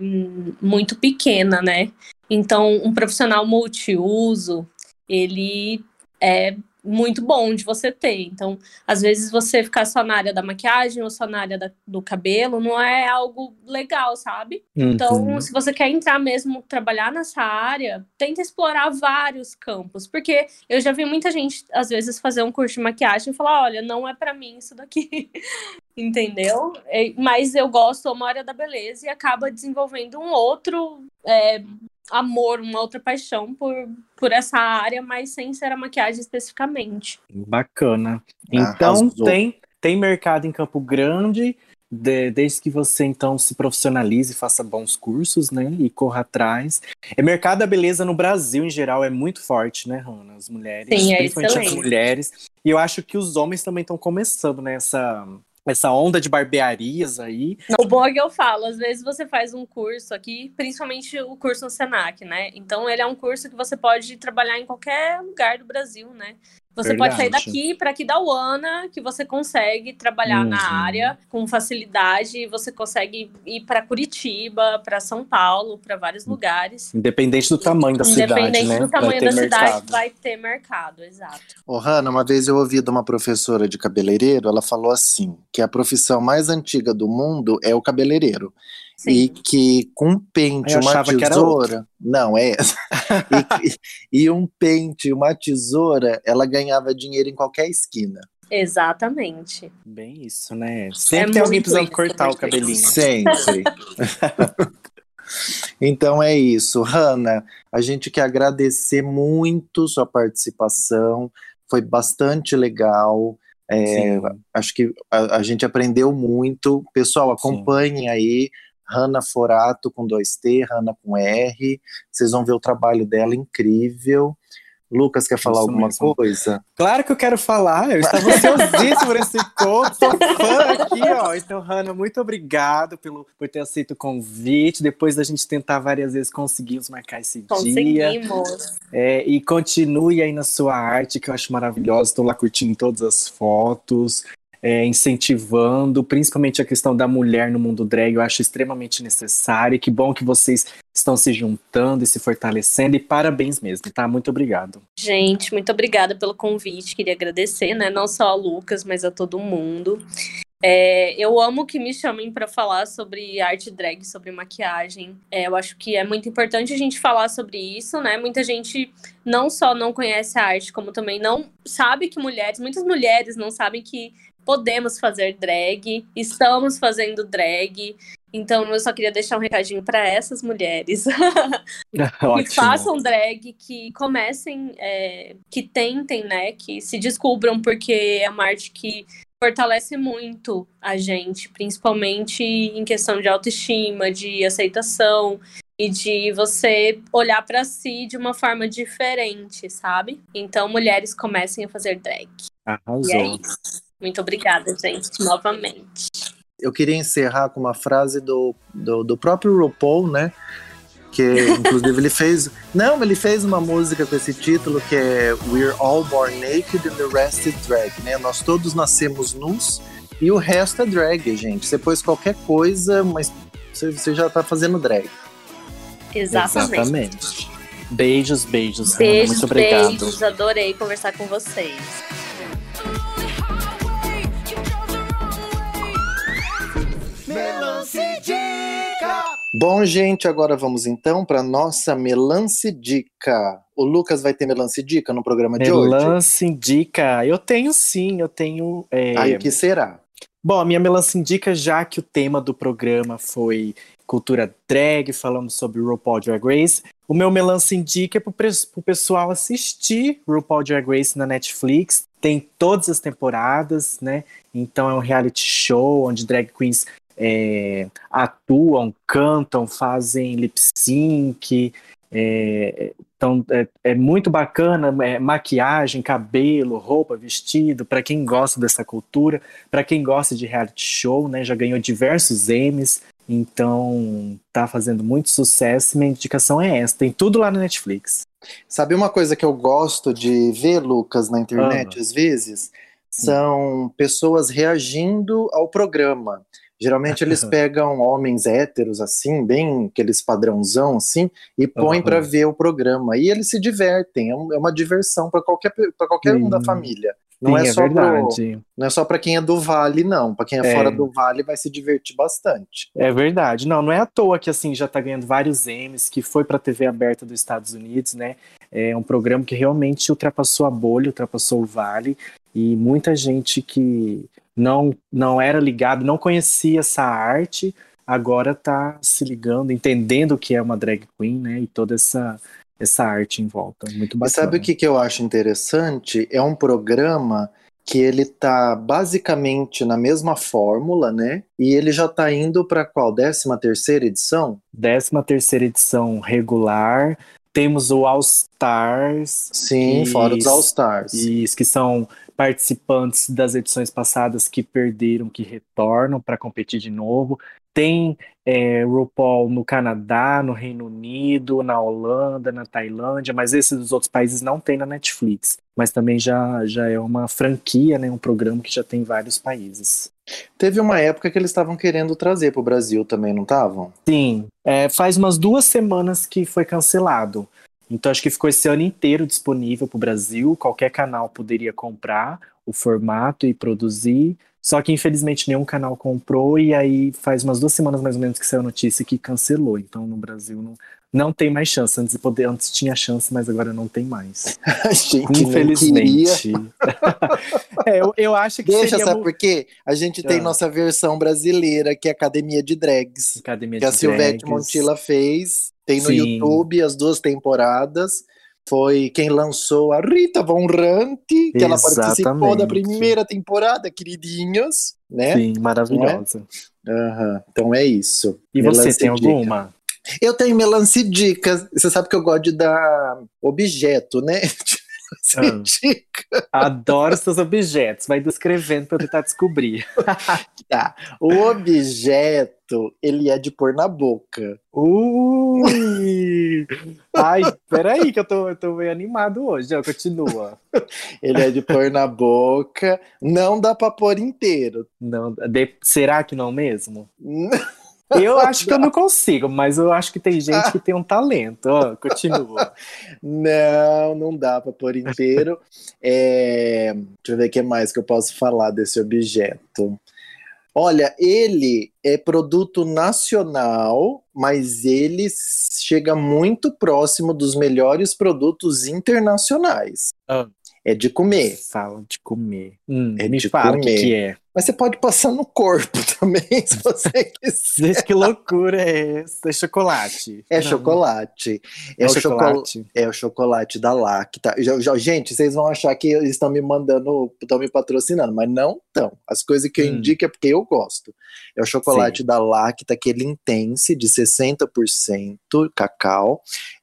muito pequena, né? Então, um profissional multiuso, ele é muito bom de você ter. Então, às vezes você ficar só na área da maquiagem ou só na área da- do cabelo não é algo legal, sabe? Então, Uhum. se você quer entrar mesmo, trabalhar nessa área, tenta explorar vários campos, porque eu já vi muita gente, às vezes, fazer um curso de maquiagem e falar, olha, não é pra mim isso daqui, entendeu? É, Mas eu gosto, amo a área da beleza e acaba desenvolvendo um outro é, amor, uma outra paixão por, por essa área, mas sem ser a maquiagem especificamente. Bacana. Então, Arrasou. tem, tem mercado em Campo Grande, de- desde que você então se profissionalize, faça bons cursos, né? E corra atrás. É mercado da beleza no Brasil, em geral, é muito forte, né, Rana? As mulheres, Sim, é principalmente as excelente. mulheres. E eu acho que os homens também estão começando nessa essa onda de barbearias aí. O bom é que eu falo, às vezes você faz um curso aqui, principalmente o curso no Senac, né? Então ele é um curso que você pode trabalhar em qualquer lugar do Brasil, né? Você pode sair Verdade. daqui para aqui da UANA, que você consegue trabalhar na Uhum. área com facilidade, você consegue ir para Curitiba, para São Paulo, para vários lugares. Independente do tamanho da cidade, Independente né? do Vai tamanho ter da cidade, mercado. vai ter mercado, exato. Ô, Hanna, uma vez eu ouvi de uma professora de cabeleireiro, ela falou assim, que a profissão mais antiga do mundo é o cabeleireiro. Sim. E que com um pente, uma tesoura. Não, é essa. e, e um pente, uma tesoura, ela ganhava dinheiro em qualquer esquina. Exatamente. Bem isso, né? Sempre tem alguém precisando isso, cortar o cabelinho. Sempre. então é isso. Hanna, a gente quer agradecer muito sua participação. Foi bastante legal. É, Sim. acho que a, a gente aprendeu muito. Pessoal, acompanhem aí. Hanna Forato com 2T, Hanna com R. Vocês vão ver o trabalho dela incrível. Lucas, quer falar Isso alguma mesmo. coisa? Claro que eu quero falar, eu estava ansiosíssimo por esse encontro, sou fã aqui, ó. Então, Hanna, muito obrigado pelo, por ter aceito o convite. Depois da gente tentar várias vezes, conseguimos marcar esse dia. Conseguimos. É, e continue aí na sua arte, que eu acho maravilhosa. Estou lá curtindo todas as fotos. É, incentivando, principalmente a questão da mulher no mundo drag, eu acho extremamente necessário. E que bom que vocês estão se juntando e se fortalecendo. E parabéns mesmo, tá? Muito obrigado. Gente, muito obrigada pelo convite. Queria agradecer, né? Não só a Lucas, mas a todo mundo. É, eu amo que me chamem para falar sobre arte drag, sobre maquiagem. É, eu acho que é muito importante a gente falar sobre isso, né? Muita gente não só não conhece a arte, como também não sabe que mulheres, muitas mulheres não sabem que podemos fazer drag, estamos fazendo drag. Então, eu só queria deixar um recadinho para essas mulheres que façam drag, que comecem, é, que tentem, né, que se descubram, porque é uma arte que fortalece muito a gente, principalmente em questão de autoestima, de aceitação e de você olhar para si de uma forma diferente, sabe? Então, mulheres comecem a fazer drag. Arrasou. E é isso. Muito obrigada, gente, novamente. Eu queria encerrar com uma frase do, do, do próprio RuPaul, né? Que inclusive ele fez. Não, ele fez uma música com esse título que é We're All Born Naked and the Rest is Drag, né? Nós todos nascemos nus e o resto é drag, gente. Você pôs qualquer coisa, mas você, você já tá fazendo drag. Exatamente. Exatamente. Beijos, beijos. Beijos, Ana, muito obrigado. beijos. Adorei conversar com vocês. Bom, gente, agora vamos então para nossa Melance Dica. O Lucas vai ter Melance Dica no programa de hoje? Melance Indica. Eu tenho sim, eu tenho. É... Aí o que será? Bom, a minha Melance Indica, já que o tema do programa foi cultura drag, falando sobre RuPaul Drag Race, o meu Melance Indica é pro, pro pessoal assistir RuPaul Drag Race na Netflix. Tem todas as temporadas, né? Então é um reality show onde drag queens é, atuam, cantam, fazem lip sync. É, então é, é, muito bacana, é, maquiagem, cabelo, roupa, vestido, para quem gosta dessa cultura, para quem gosta de reality show, né, já ganhou diversos Emmys, então tá fazendo muito sucesso. Minha indicação é essa, tem tudo lá na Netflix. Sabe uma coisa que eu gosto de ver, Lucas, na internet, ah. às vezes? São pessoas reagindo ao programa. Geralmente eles pegam homens héteros, assim, bem aqueles padrãozão, assim, e põem uhum. para ver o programa. E eles se divertem, é, é uma diversão para qualquer, pra qualquer um da família. Não Sim, é, só é pro, não é só para quem é do Vale, não. Para quem é, é, fora do Vale vai se divertir bastante. É verdade. Não, não é à toa que assim já tá ganhando vários M's, que foi para a TV aberta dos Estados Unidos, né? É um programa que realmente ultrapassou a bolha, ultrapassou o Vale e muita gente que não, não era ligado, não conhecia essa arte, agora está se ligando, entendendo o que é uma drag queen, né? E toda essa, essa arte em volta. Muito bacana. E sabe o que, que eu acho interessante? É um programa que ele tá basicamente na mesma fórmula, né? E ele já tá indo para qual? 13 terceira edição? 13 terceira edição regular. Temos o All Stars. Sim, que, fora os All Stars. Isso, que são participantes das edições passadas que perderam, que retornam para competir de novo. Tem é, RuPaul no Canadá, no Reino Unido, na Holanda, na Tailândia, mas esses dos outros países não tem na Netflix. Mas também já, já é uma franquia, né, um programa que já tem vários países. Teve uma época que eles estavam querendo trazer para o Brasil também, não estavam? Sim, é, faz umas duas semanas que foi cancelado. Então acho que ficou esse ano inteiro disponível para o Brasil. Qualquer canal poderia comprar o formato e produzir. Só que infelizmente nenhum canal comprou e aí faz umas duas semanas mais ou menos que saiu a notícia que cancelou. Então no Brasil não, não tem mais chance. Antes, poder, antes tinha chance, mas agora não tem mais. gente, Infelizmente. é, eu, eu acho que Deixa, seria... sabe por quê? A gente tem ah. nossa versão brasileira, que é Academia de Drags. Academia que de a Silvete. Montilla fez. Tem no Sim. YouTube as duas temporadas. Foi quem lançou a Rita Von Rant, que Exatamente. ela participou da primeira temporada, queridinhos, né? Sim, maravilhosa. Uhum. Então é isso. E você tem alguma? Eu tenho melance dicas. Você sabe que eu gosto de dar objeto, né? Ah, dica. Adoro seus objetos. Vai descrevendo para eu tentar descobrir. tá. O objeto, ele é de pôr na boca. Ui! Ai, peraí, que eu tô, eu tô meio animado hoje. Ó, continua. Ele é de pôr na boca. Não dá pra pôr inteiro. Não, de- será que não mesmo? Eu acho que eu não consigo, mas eu acho que tem gente que tem um talento. Ó, continua. Não, não dá pra pôr inteiro. É, Deixa eu ver o que mais que eu posso falar desse objeto. Olha, ele é produto nacional, mas ele chega muito próximo dos melhores produtos internacionais. Ah. É de comer. Fala de comer. Hum, É me de fala o que, é. Mas você pode passar no corpo também, se você quiser. Gente, que loucura é essa? É chocolate. É Não, chocolate. É, É, o chocolate. chocolate. É o chocolate da Lacta. Gente, vocês vão achar que eles estão me mandando, estão me patrocinando, mas não estão. As coisas que eu Hum. indico é porque eu gosto. É o chocolate da Lacta, aquele intense de 60% cacau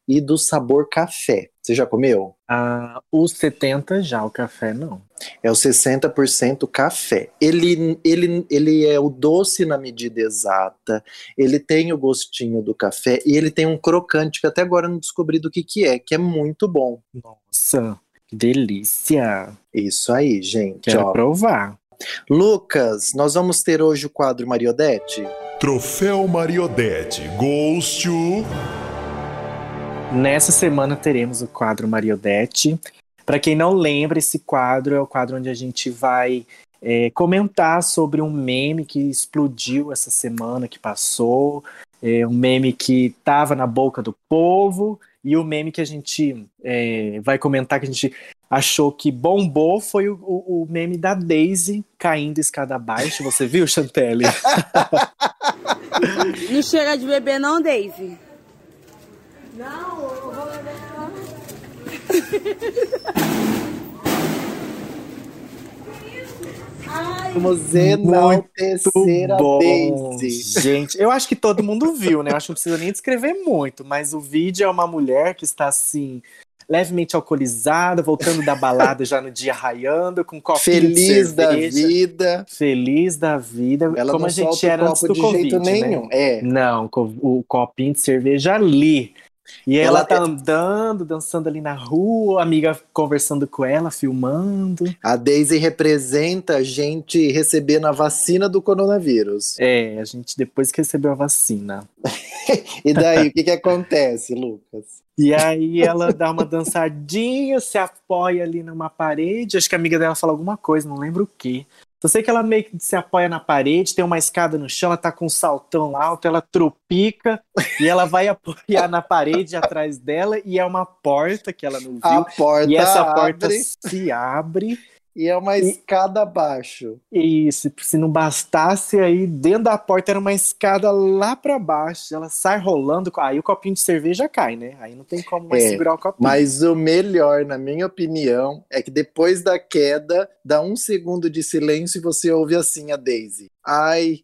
e do sabor café. Você já comeu? Ah, os 70 já, o café não. É o 60% café. Ele, ele, ele é o doce na medida exata, ele tem o gostinho do café e ele tem um crocante que até agora eu não descobri do que, que é, que é muito bom. Nossa, que delícia. Isso aí, gente. Quero ó. provar. Lucas, nós vamos ter hoje o quadro Mariodete? Troféu Mariodete goes to. Nessa semana teremos o quadro Mariodete. Para quem não lembra, esse quadro é o quadro onde a gente vai é, comentar sobre um meme que explodiu essa semana que passou, é, um meme que estava na boca do povo e o meme que a gente é, vai comentar que a gente achou que bombou foi o, o- o meme da Daisy caindo escada abaixo. Você viu, Chantelle? Não chega de beber não, Daisy? Vamos enaltecer a bom, Daisy. gente. Eu acho que todo mundo viu, né? Eu acho que não precisa nem descrever muito, mas o vídeo é uma mulher que está assim levemente alcoolizada, voltando da balada já no dia raiando, com um copinho de Feliz da vida. Feliz da vida, Ela como não a gente solta era o antes copo do de Covid, jeito né? nenhum. É. Não, o copinho de cerveja ali. E ela, Ela tá é- andando, dançando ali na rua, amiga conversando com ela, filmando. A Daisy representa a gente recebendo a vacina do coronavírus. É, a gente depois que recebeu a vacina. E daí, o que, que acontece, Lucas? E aí ela dá uma dançadinha, se apoia ali numa parede. Acho que a amiga dela fala alguma coisa, não lembro o quê. Só sei que ela meio que se apoia na parede, tem uma escada no chão, ela tá com um saltão alto, ela tropica e ela vai apoiar na parede atrás dela e é uma porta que ela não viu. A porta e essa abre porta se abre e é uma escada abaixo. e se, se não bastasse aí, dentro da porta era uma escada lá pra baixo. Ela sai rolando, aí o copinho de cerveja cai, né? Aí não tem como mais É, segurar o copinho. Mas o melhor, na minha opinião, é que depois da queda, dá um segundo de silêncio e você ouve assim a Daisy. Ai,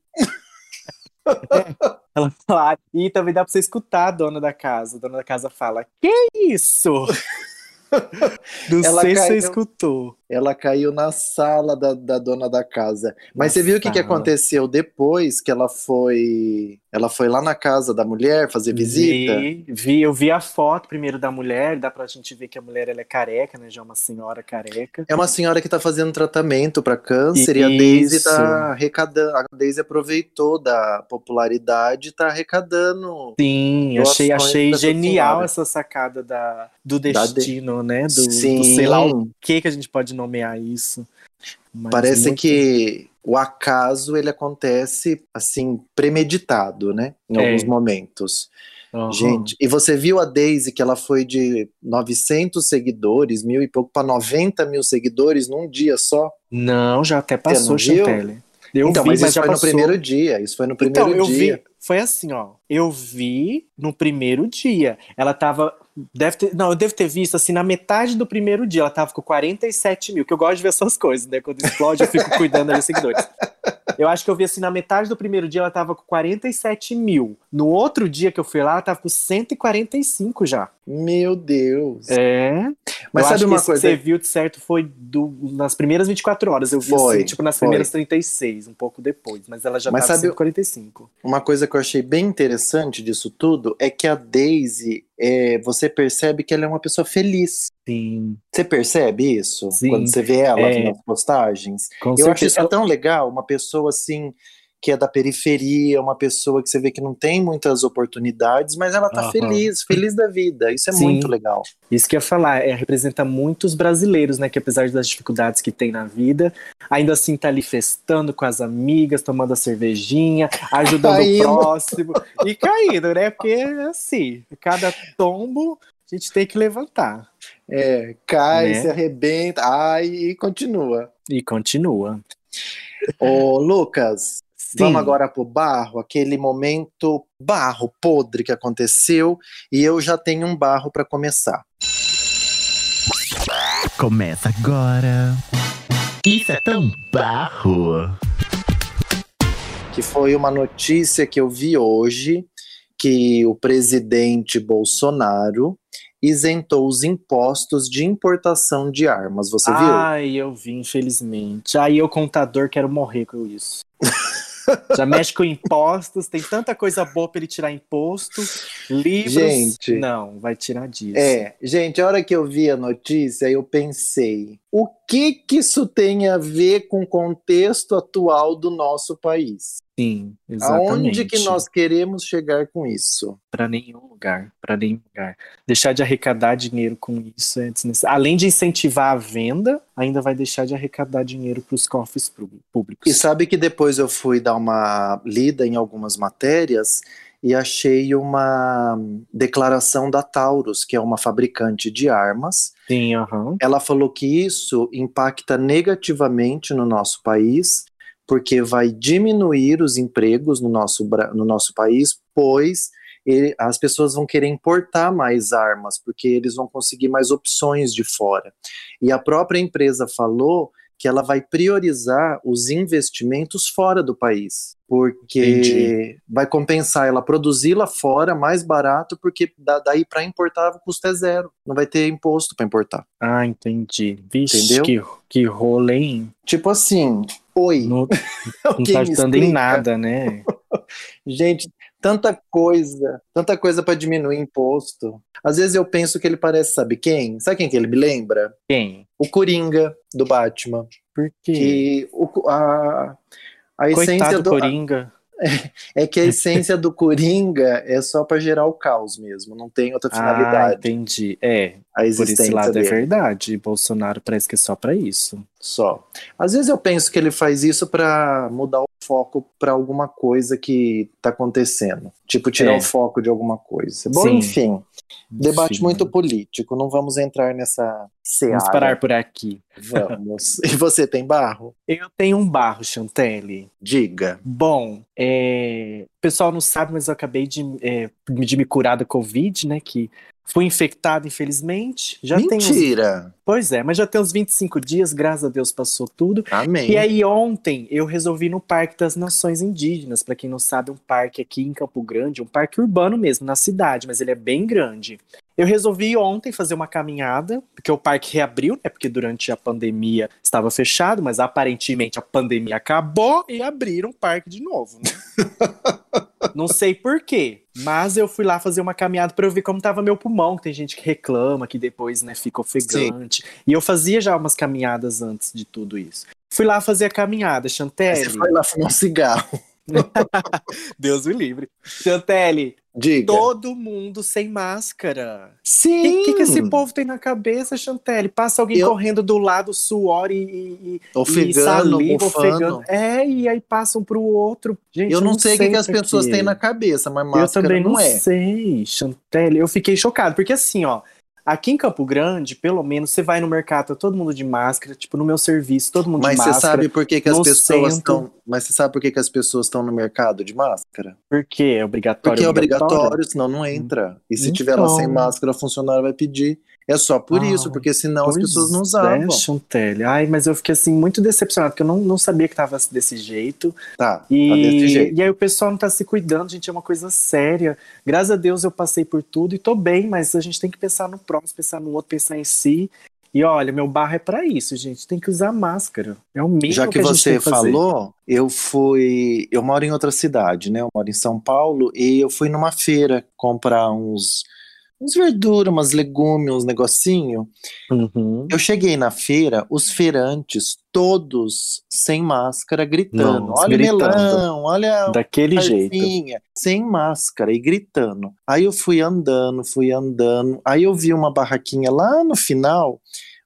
Ela fala, "Ah", e também dá pra você escutar a dona da casa. A dona da casa fala: Que isso? Não Ela sei se você caiu. escutou. Ela caiu na sala da, da dona da casa. Mas Na você viu o que, que aconteceu depois que ela foi. Ela foi lá na casa da mulher fazer visita? Vi, vi, eu vi a foto primeiro da mulher, dá pra gente ver que a mulher ela é careca, né? Já é uma senhora careca. É uma senhora que tá fazendo tratamento para câncer e a Isso. Daisy tá arrecadando. A Daisy aproveitou da popularidade e tá arrecadando. Sim, achei, achei genial senhora. essa sacada da, do Da de- destino, né? Do, do Sim. sei lá o que que a gente pode nomear isso. Parece muito- que o acaso ele acontece assim premeditado, né? Em É. alguns momentos. Aham. Gente, e você viu a Daisy que ela foi de 900 seguidores, mil e pouco, para 90 mil seguidores num dia só? Não, já até passou? Chantelle. Eu então, vi, mas mas isso já foi no passou. primeiro dia. Isso foi no primeiro Então, eu dia. vi, foi assim, ó. Eu vi no primeiro dia. Ela tava. Deve ter, não, eu devo ter visto assim na metade do primeiro dia. Ela tava com 47 mil, que eu gosto de ver essas coisas, né? Quando explode, eu fico cuidando dos seguidores. Eu acho que eu vi assim na metade do primeiro dia, ela tava com 47 mil. No outro dia que eu fui lá, ela tava com 145 já. Meu Deus. É. Mas eu sabe uma coisa? que você viu de certo foi do, nas primeiras 24 horas. Eu vi Foi, assim, tipo, nas foi. primeiras 36, um pouco depois. Mas ela já Mas tava sabe- 145. Uma coisa que eu achei bem interessante disso tudo é que a Daisy, é, você percebe que ela é uma pessoa feliz. Sim, Você percebe isso? Sim. Quando você vê ela É. nas postagens? com Eu certeza. acho isso tão legal, uma pessoa assim que é da periferia, uma pessoa que você vê que não tem muitas oportunidades, mas ela tá Aham. feliz, feliz da vida. Isso é Sim. muito legal. Isso que eu ia falar, é, representa muitos brasileiros, né? Que apesar das dificuldades que tem na vida, ainda assim tá ali festando com as amigas, tomando a cervejinha, ajudando Caindo. o próximo e caindo, né? Porque assim, cada tombo a gente tem que levantar. É, cai, Né? se arrebenta, ai, e continua. E continua. Ô, Lucas, Sim. vamos agora pro barro, aquele momento barro podre que aconteceu, e eu já tenho um barro para começar. Começa agora. Isso é tão barro. que foi uma notícia que eu vi hoje que o presidente Bolsonaro isentou os impostos de importação de armas. Você viu? Ai, eu vi, infelizmente. Aí eu, contador, quero morrer com isso. Já mexe com impostos, tem tanta coisa boa pra ele tirar imposto, livros. Gente. Não, vai tirar disso. É, gente, a hora que eu vi a notícia, eu pensei, o que que isso tem a ver com o contexto atual do nosso país? Sim, exatamente. Aonde que nós queremos chegar com isso? Pra nenhum lugar, pra nenhum lugar. Deixar de arrecadar dinheiro com isso é desnecessário. Além de incentivar a venda, ainda vai deixar de arrecadar dinheiro pros cofres pú- públicos. E sabe que depois eu fui dar uma lida em algumas matérias e achei uma declaração da Taurus, que é uma fabricante de armas. Sim, aham. Ela falou que isso impacta negativamente no nosso país, porque vai diminuir os empregos no nosso, no nosso país, pois ele- as pessoas vão querer importar mais armas, porque eles vão conseguir mais opções de fora. E a própria empresa falou que ela vai priorizar os investimentos fora do país, porque Entendi. vai compensar ela produzir lá fora mais barato, porque da- daí para importar o custo é zero, não vai ter imposto para importar. Ah, entendi. Vixe, Entendeu? que, que rolê, hein? Tipo assim, oi, Não, não tá ajudando em nada, né? Gente, tanta coisa, tanta coisa para diminuir imposto. Às vezes eu penso que ele parece, sabe quem? Sabe quem que ele me lembra? Quem? O Coringa do Batman. Por quê? Que o, a, a essência Coitado do Coringa. é que a essência do Coringa é só para gerar o caos mesmo, não tem outra Ah, finalidade. entendi. É, a por existência esse lado dele. é verdade. Bolsonaro parece que é só pra isso. só. Às vezes eu penso que ele faz isso para mudar o foco para alguma coisa que tá acontecendo, tipo tirar É. o foco de alguma coisa. Bom, Sim. enfim, debate Enfim, muito político, não vamos entrar nessa seara. Vamos parar por aqui. Vamos. E você tem barro? Eu tenho um barro, Chantelle. Diga. Bom, é, o pessoal não sabe, mas eu acabei de, é, de me curar da Covid, né? Que fui infectado, infelizmente. Já tem uns, Mentira. Pois é, mas já tem uns 25 dias, graças a Deus passou tudo. Amém. E aí ontem eu resolvi no Parque das Nações Indígenas, para quem não sabe, um parque aqui em Campo Grande, um parque urbano mesmo, na cidade, mas ele é bem grande. Eu resolvi ontem fazer uma caminhada, porque o parque reabriu, né? Porque durante a pandemia estava fechado, mas aparentemente a pandemia acabou e abriram o parque de novo, né? não sei por quê, mas eu fui lá fazer uma caminhada para eu ver como tava meu pulmão, que tem gente que reclama que depois, né, fica ofegante. E eu fazia já umas caminhadas antes de tudo isso. Fui lá fazer a caminhada, Chantelle. Você foi lá fumar um cigarro. Deus o livre. Chantelle, Diga. todo mundo sem máscara. O Sim. que, que, que esse povo tem na cabeça, Chantelle? Passa alguém Eu- correndo do lado, suor e, e, e Ofegando, saliva, bufando. ofegando. É, e aí passam pro outro. Gente, Eu não sei o que, que as pessoas quê. têm na cabeça, mas Eu máscara também não, não, é. sei, Chantelle. Eu fiquei chocado, porque assim, ó, aqui em Campo Grande, pelo menos, você vai no mercado, tá todo mundo de máscara, tipo, no meu serviço, todo mundo Mas de você máscara. sabe por que, que as pessoas estão. Mas você sabe por que, que as pessoas estão no mercado de máscara? Por quê? É obrigatório? Porque é obrigatório, senão não entra. E se tiver lá Então. sem máscara, o funcionário vai pedir. É só por Ah, isso, porque senão as pessoas não É, usavam. Chantelli. Ai, mas eu fiquei assim muito decepcionado, porque eu não, não sabia que tava desse jeito. Tá, E, tá desse jeito. e aí o pessoal não tá se cuidando, gente, é uma coisa séria. Graças a Deus eu passei por tudo e tô bem, mas a gente tem que pensar no próximo, pensar no outro, pensar em si. E olha, meu barro é pra isso, gente. Tem que usar máscara. É o mínimo Já que, a gente tem você que fazer. falou, eu fui. Eu moro em outra cidade, né? Eu moro em São Paulo e eu fui numa feira comprar uns, uns verduras, umas legumes, uns negocinho. Uhum. Eu cheguei na feira, os feirantes todos sem máscara, gritando: Nossa, olha o gritando. melão, olha Daquele jeito. Sem máscara e gritando. Aí eu fui andando, fui andando. Aí eu vi uma barraquinha lá no final,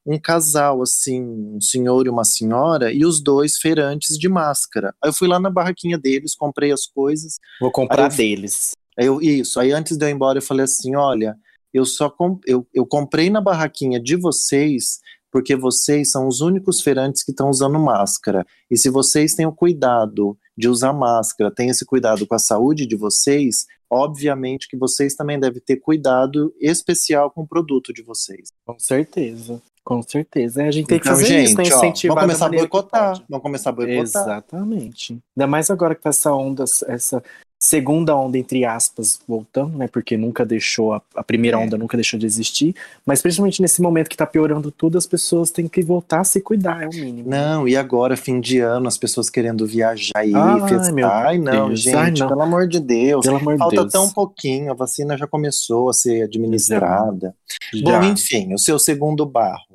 um casal assim, um senhor e uma senhora, e os dois feirantes de máscara. Aí eu fui lá na barraquinha deles, comprei as coisas. Vou comprar eu- deles. Eu, isso. Aí antes de eu ir embora, eu falei assim: olha, eu só com, eu, eu comprei na barraquinha de vocês. Porque vocês são os únicos feirantes que estão usando máscara. E se vocês têm o cuidado de usar máscara, têm esse cuidado com a saúde de vocês, obviamente que vocês também devem ter cuidado especial com o produto de vocês. Com certeza. Com certeza. É, A gente tem que Então, fazer gente, isso, né? ó, Incentivar vamos começar a boicotar. Vamos começar a boicotar. Exatamente. Ainda mais agora que tá essa onda, essa segunda onda, entre aspas, voltando, né? Porque nunca deixou, a, a primeira É. onda nunca deixou de existir. Mas principalmente nesse momento que tá piorando tudo, as pessoas têm que voltar a se cuidar, é o mínimo. Não, e agora, fim de ano, as pessoas querendo viajar e Ai, festar. Ai, não, Deus. gente, Ai, não. pelo amor de Deus. Pelo amor de Falta Deus. tão pouquinho, a vacina já começou a ser administrada. Já. Bom, enfim, o seu segundo barro.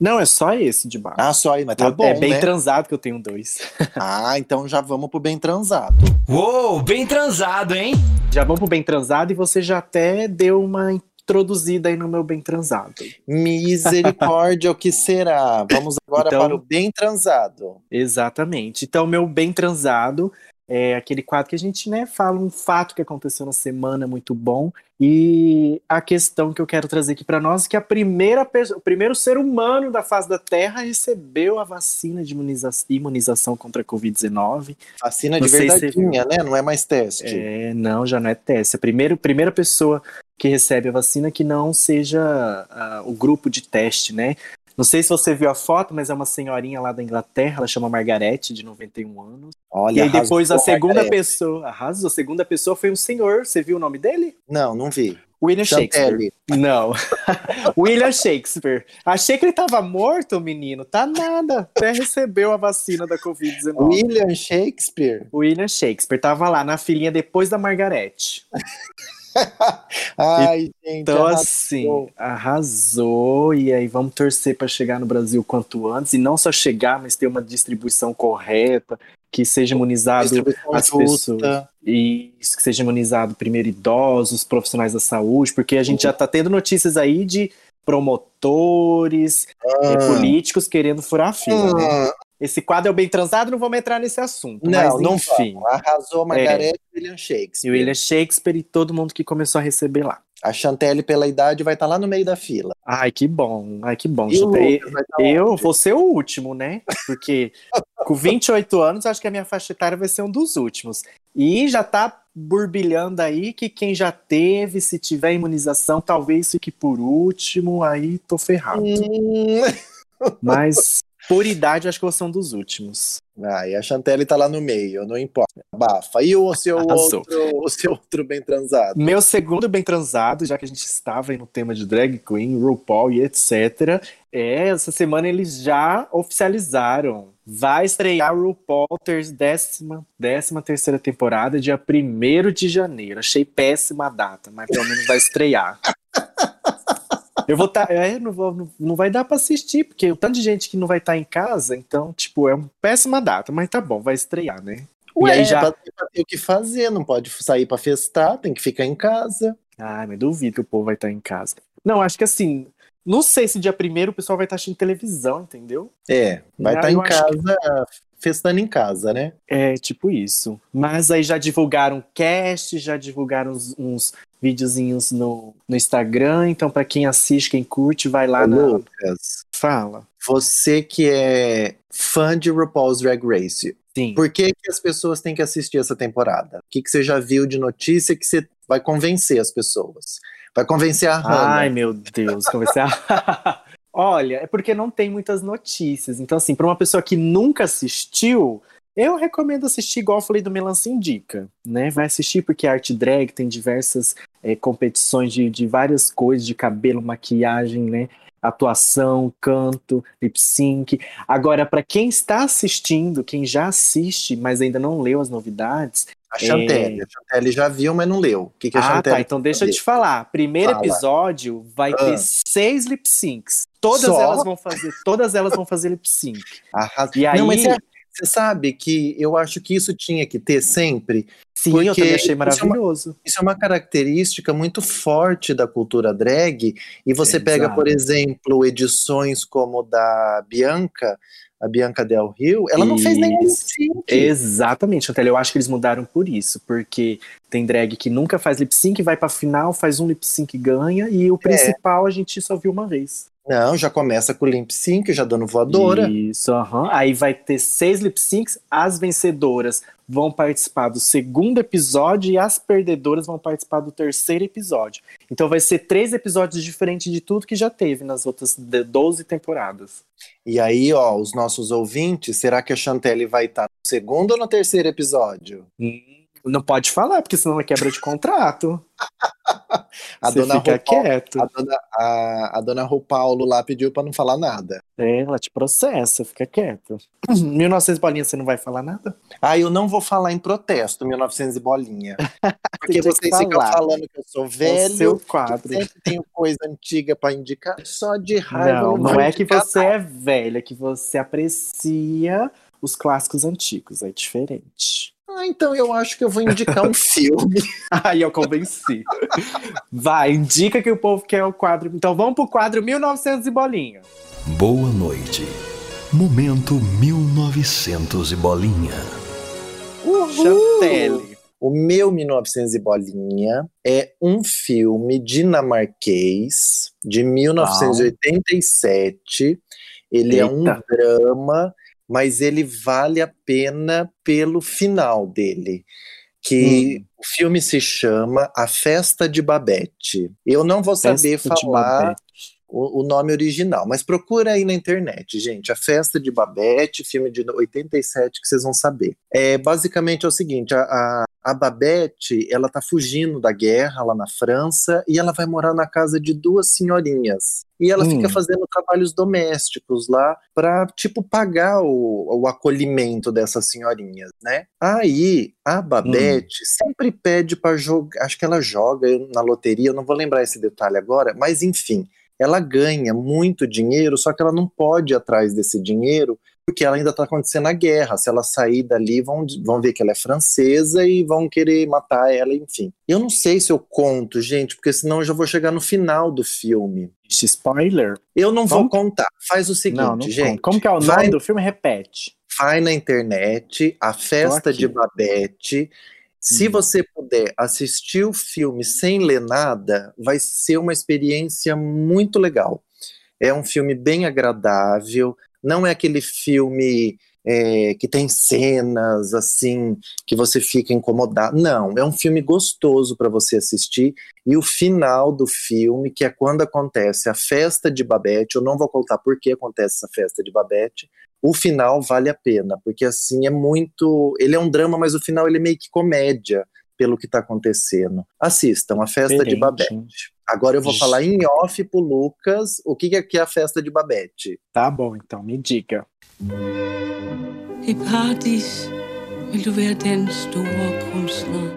Não, é só esse de baixo. Ah, só aí, mas tá Eu- bom, é bem né? transado que eu tenho dois. Ah, então já vamos pro bem transado. Uou, bem transado, hein? Já vamos pro bem transado e você já até deu uma introduzida aí no meu bem transado. Misericórdia, o que será? Vamos agora Então- para o bem transado. Exatamente. Então, meu bem transado é aquele quadro que a gente, né, fala um fato que aconteceu na semana muito bom. E a questão que eu quero trazer aqui para nós é que a primeira pessoa, o primeiro ser humano da face da Terra recebeu a vacina de imuniza- imunização contra a Covid-19. Vacina Não de se verdadeinha, né? Não é mais teste. É, não, já não é teste. A primeira, primeira pessoa que recebe a vacina que não seja ah, o grupo de teste, né? Não sei se você viu a foto, mas é uma senhorinha lá da Inglaterra, ela chama Margarete, de 91 anos. Olha, e aí depois a segunda Margarete. pessoa, arrasou, a segunda pessoa foi um senhor, você viu o nome dele? Não, não vi. William Shakespeare. Não. William Shakespeare. Achei que ele tava morto, menino. Tá nada. Até recebeu a vacina da Covid-19. William Shakespeare. William Shakespeare tava lá na filinha depois da Margarete. Ai, gente. Então, arrasou. assim, arrasou. E aí vamos torcer para chegar no Brasil quanto antes. E não só chegar, mas ter uma distribuição correta, que seja imunizado as pessoas. E isso, que seja imunizado primeiro idosos, profissionais da saúde, porque a gente já tá tendo notícias aí de promotores, Ah. políticos querendo furar a fila. né? Esse quadro é o bem transado, não vou entrar nesse assunto. Não, mas, não enfim. vamos. Arrasou Margarete e William E Shakespeare. o William Shakespeare e todo mundo que começou a receber lá. A Chantelle, pela idade, vai estar lá no meio da fila. Ai, que bom. Ai, que bom. E vai tá Eu onde? vou ser o último, né? Porque com 28 anos, acho que a minha faixa etária vai ser um dos últimos. E já tá burbilhando aí que quem já teve, se tiver imunização, talvez fique por último, aí tô ferrado. Hum. Mas por idade, acho que eu ser um dos últimos. Ah, e a Chantelle tá lá no meio, não importa. Abafa. E o seu Arrasou. outro, o seu outro bem transado? Meu segundo bem transado, já que a gente estava aí no tema de drag queen, RuPaul e etc. É, essa semana eles já oficializaram. Vai estrear RuPaul décima, décima terceira temporada, dia 1 de janeiro. Achei péssima a data, mas pelo menos vai estrear. Eu vou estar. é, não, vou, não, vai dar pra assistir, porque o tanto de gente que não vai estar em casa, então, tipo, é uma péssima data, mas tá bom, vai estrear, né? Ué, e aí já. ter o que fazer, não pode sair pra festar, tem que ficar em casa. Ai, mas duvido que o povo vai estar em casa. Não, acho que assim, não sei se dia primeiro o pessoal vai estar assistindo televisão, entendeu? É, vai Ah, estar em acho que- casa, festando em casa, né? É, tipo isso. Mas aí já divulgaram cast, já divulgaram uns, uns videozinhos no, no Instagram, então pra quem assiste, quem curte, vai lá Ô, na... Lucas, Fala. você que é fã de RuPaul's Drag Race, Sim. por que, que as pessoas têm que assistir essa temporada? O que, que você já viu de notícia que você vai convencer as pessoas? Vai convencer a Hannah. Ai, meu Deus, conversar. Olha, é porque não tem muitas notícias. Então, assim, para uma pessoa que nunca assistiu, eu recomendo assistir, igual eu falei do Melancia Indica, né? Vai assistir porque a arte drag tem diversas é, competições de, de várias coisas, de cabelo, maquiagem, né? Atuação, canto, lip sync. Agora, para quem está assistindo, quem já assiste, mas ainda não leu as novidades, A Chantelle. A Chantelle já viu, mas não leu. O que, que a ah, Chantelle tá. Então deixa eu te falar. Primeiro Fala. episódio vai Ah. ter seis lip syncs. Todas Só? elas vão fazer, todas elas vão fazer lip sync. Arrasa. E aí, Não, mas você, você sabe que eu acho que isso tinha que ter sempre. sim, eu porque também achei isso é uma- maravilhoso. Isso é uma característica muito forte da cultura drag. E você pega, Exato. por exemplo, edições como da Bianca, a Bianca Del Rio, ela não fez nenhum lip Isso. sync. Exatamente, Chantel. Eu acho que eles mudaram por isso, porque tem drag que nunca faz lip sync, vai pra final, faz um lip sync e ganha, e o É. principal a gente só viu uma vez. Não, já começa com o lip sync, já dando voadora. Isso, aham. Aí vai ter seis lip syncs, as vencedoras vão participar do segundo episódio e as perdedoras vão participar do terceiro episódio. Então vai ser três episódios diferentes de tudo que já teve nas outras de- 12 temporadas. E aí, ó, os nossos ouvintes, será que a Chantelle vai estar no segundo ou no terceiro episódio? Hum, Não pode falar, porque senão é quebra de contrato. A Você dona fica quieto. A dona, a, a dona Ru Paulo lá pediu pra não falar nada. É, ela te processa, fica quieto. 1900 bolinhas, você não vai falar nada? Ah, eu não vou falar em protesto, 1900 e bolinha. Porque vocês ficam falar. falando que eu sou É velho, seu quadro. sempre tenho coisa antiga pra indicar, só de raiva. Não, não é que você é velha, é que você aprecia os clássicos antigos, é diferente. Ah, então eu acho que eu vou indicar um filme. Aí eu convenci. Vai, indica que o povo quer o quadro. Então vamos pro quadro 1900 e bolinha. Boa noite. Momento 1900 e bolinha. Chantelle. O meu 1900 e bolinha é um filme dinamarquês de 1987. Ele é um Eita. drama, mas ele vale a pena pelo final dele. Que o filme se chama A Festa de Babette. Eu não vou saber Festa falar. O, o nome original, mas procura aí na internet, gente. A Festa de Babette, filme de 87 que vocês vão saber. É basicamente é o seguinte: a, a, a Babette ela tá fugindo da guerra lá na França e ela vai morar na casa de duas senhorinhas. E ela Hum. fica fazendo trabalhos domésticos lá para tipo pagar o, o acolhimento dessas senhorinhas, né? Aí a Babette sempre pede para jogar, acho que ela joga na loteria, eu não vou lembrar esse detalhe agora, mas enfim, ela ganha muito dinheiro, só que ela não pode ir atrás desse dinheiro porque ela ainda está acontecendo a guerra. Se ela sair dali, vão, vão ver que ela é francesa e vão querer matar ela, enfim. Eu não sei se eu conto, gente, porque senão eu já vou chegar no final do filme. Spoiler? Eu não vou Como? contar. Faz o seguinte, não, não gente. Como que é o vai- nome do filme? Repete. vai na internet, a festa de Babette. Se Hum. você puder assistir o filme sem ler nada, vai ser uma experiência muito legal. É um filme bem agradável, não é aquele filme é, que tem cenas assim que você fica incomodado. Não, é um filme gostoso para você assistir. E o final do filme, que é quando acontece a festa de Babette, eu não vou contar por que acontece essa festa de Babette, o final vale a pena, porque assim é muito. Ele é um drama, mas o final ele é meio que comédia pelo que está acontecendo. Assistam a festa de Diferente. Babette. Agora eu vou Ixi. falar em off pro Lucas o que é que é a festa de Babette. Tá bom, então, me diga. I paradis vil du være den store kunstner.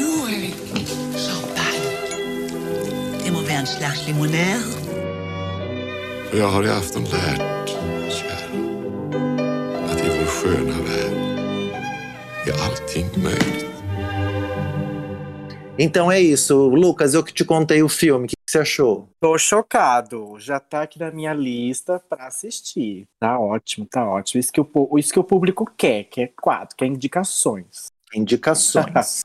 Nu er det champagne. Det må være en slags limonade. Jag har i afton lärt, kära, att i vår sköna värld är allting möjligt. Então é isso. Lucas, eu que te contei o filme. O que que você achou? Tô chocado. Já tá aqui na minha lista pra assistir. Tá ótimo, tá ótimo. Isso que o, isso que o público quer, quer quadro, quer indicações. Indicações.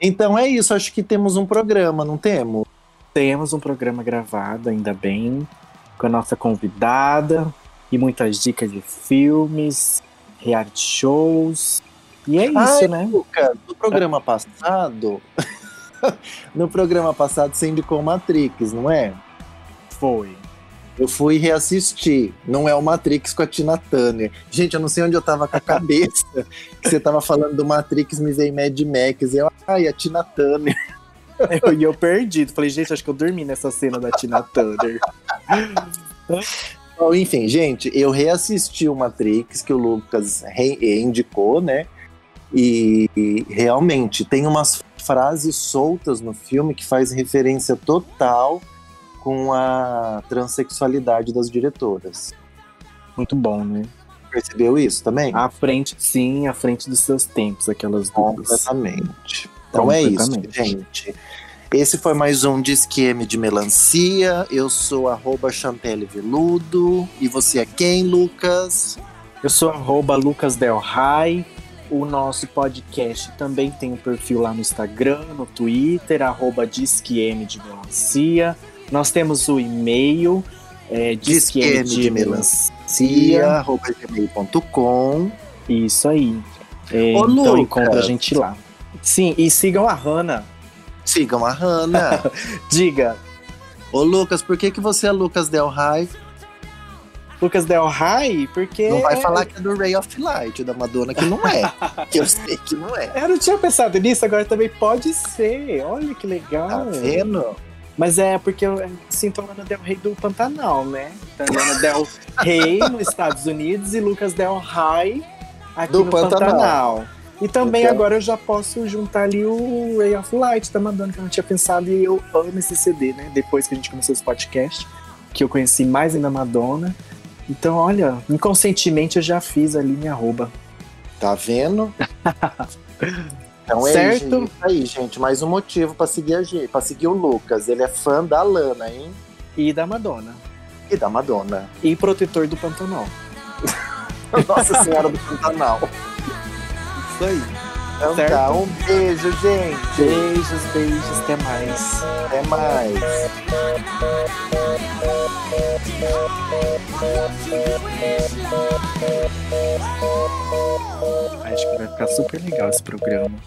então é isso. Acho que temos um programa, não temos? Temos um programa gravado, ainda bem, com a nossa convidada e muitas dicas de filmes, reality shows. E é isso, Ai, né? Luca, no programa passado. no programa passado você indicou Matrix, não é? Foi. Eu fui reassistir. Não é o Matrix com a Tina Turner. Gente, eu não sei onde eu tava com a cabeça. que você tava falando do Matrix, me veio Mad Max. E eu, ai, a Tina Turner. Eu, e eu perdido. Falei, gente, acho que eu dormi nessa cena da Tina Turner. Bom, enfim, gente, eu reassisti o Matrix, que o Lucas indicou, né? E, e realmente tem umas frases soltas no filme que faz referência total com a transexualidade das diretoras. Muito bom, né? Percebeu isso também? À frente, sim, à frente dos seus tempos, aquelas duas. Completamente. Então é isso, gente. Esse foi mais um Disque M de Melancia. Eu sou arroba Chantelle Veludo. E você é quem, Lucas? Eu sou arroba Lucas Del Rai. O nosso podcast também tem um perfil lá no Instagram, no Twitter, arroba de Melancia. Nós temos o e-mail, é, de Melancia. arroba gmail.com. Isso aí. É, Ô, então Lucas. encontra a gente lá. Sim, e sigam a Hanna. Sigam a Hanna. Diga, Ô, Lucas, por que, que você é Lucas Del Rai? Lucas Del Rai, porque. Não vai falar que é do Ray of Light, da Madonna, que não é. que eu sei que não é. Eu não tinha pensado nisso, agora também pode ser. Olha que legal. Tá vendo? Mas é porque eu sinto a Lana Del Rey do Pantanal, né? Então, Lana Del Rey nos Estados Unidos e Lucas Del Rey aqui Do no Pantanal. Pantanal. E também Então- agora eu já posso juntar ali o Ray of Light da Madonna, que eu não tinha pensado, e eu amo esse CD, né? Depois que a gente começou esse podcast, que eu conheci mais ainda a Madonna. Então, olha, inconscientemente eu já fiz ali minha arroba. Tá vendo? Então é Certo? isso aí, gente. Mais um motivo pra seguir a gente, pra seguir o Lucas. Ele é fã da Lana, hein? E da Madonna. E da Madonna. E protetor do Pantanal. Nossa Senhora do Pantanal. Isso aí. Então Certo? tá, um beijo, gente. Beijos, beijos, até mais. Até mais. Acho que vai ficar super legal esse programa.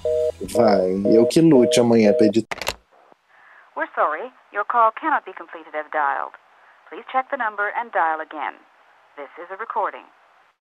Vai, eu que lute amanhã pra editar. We're sorry, your call cannot be completed as dialed. Please check the number and dial again. This is a recording.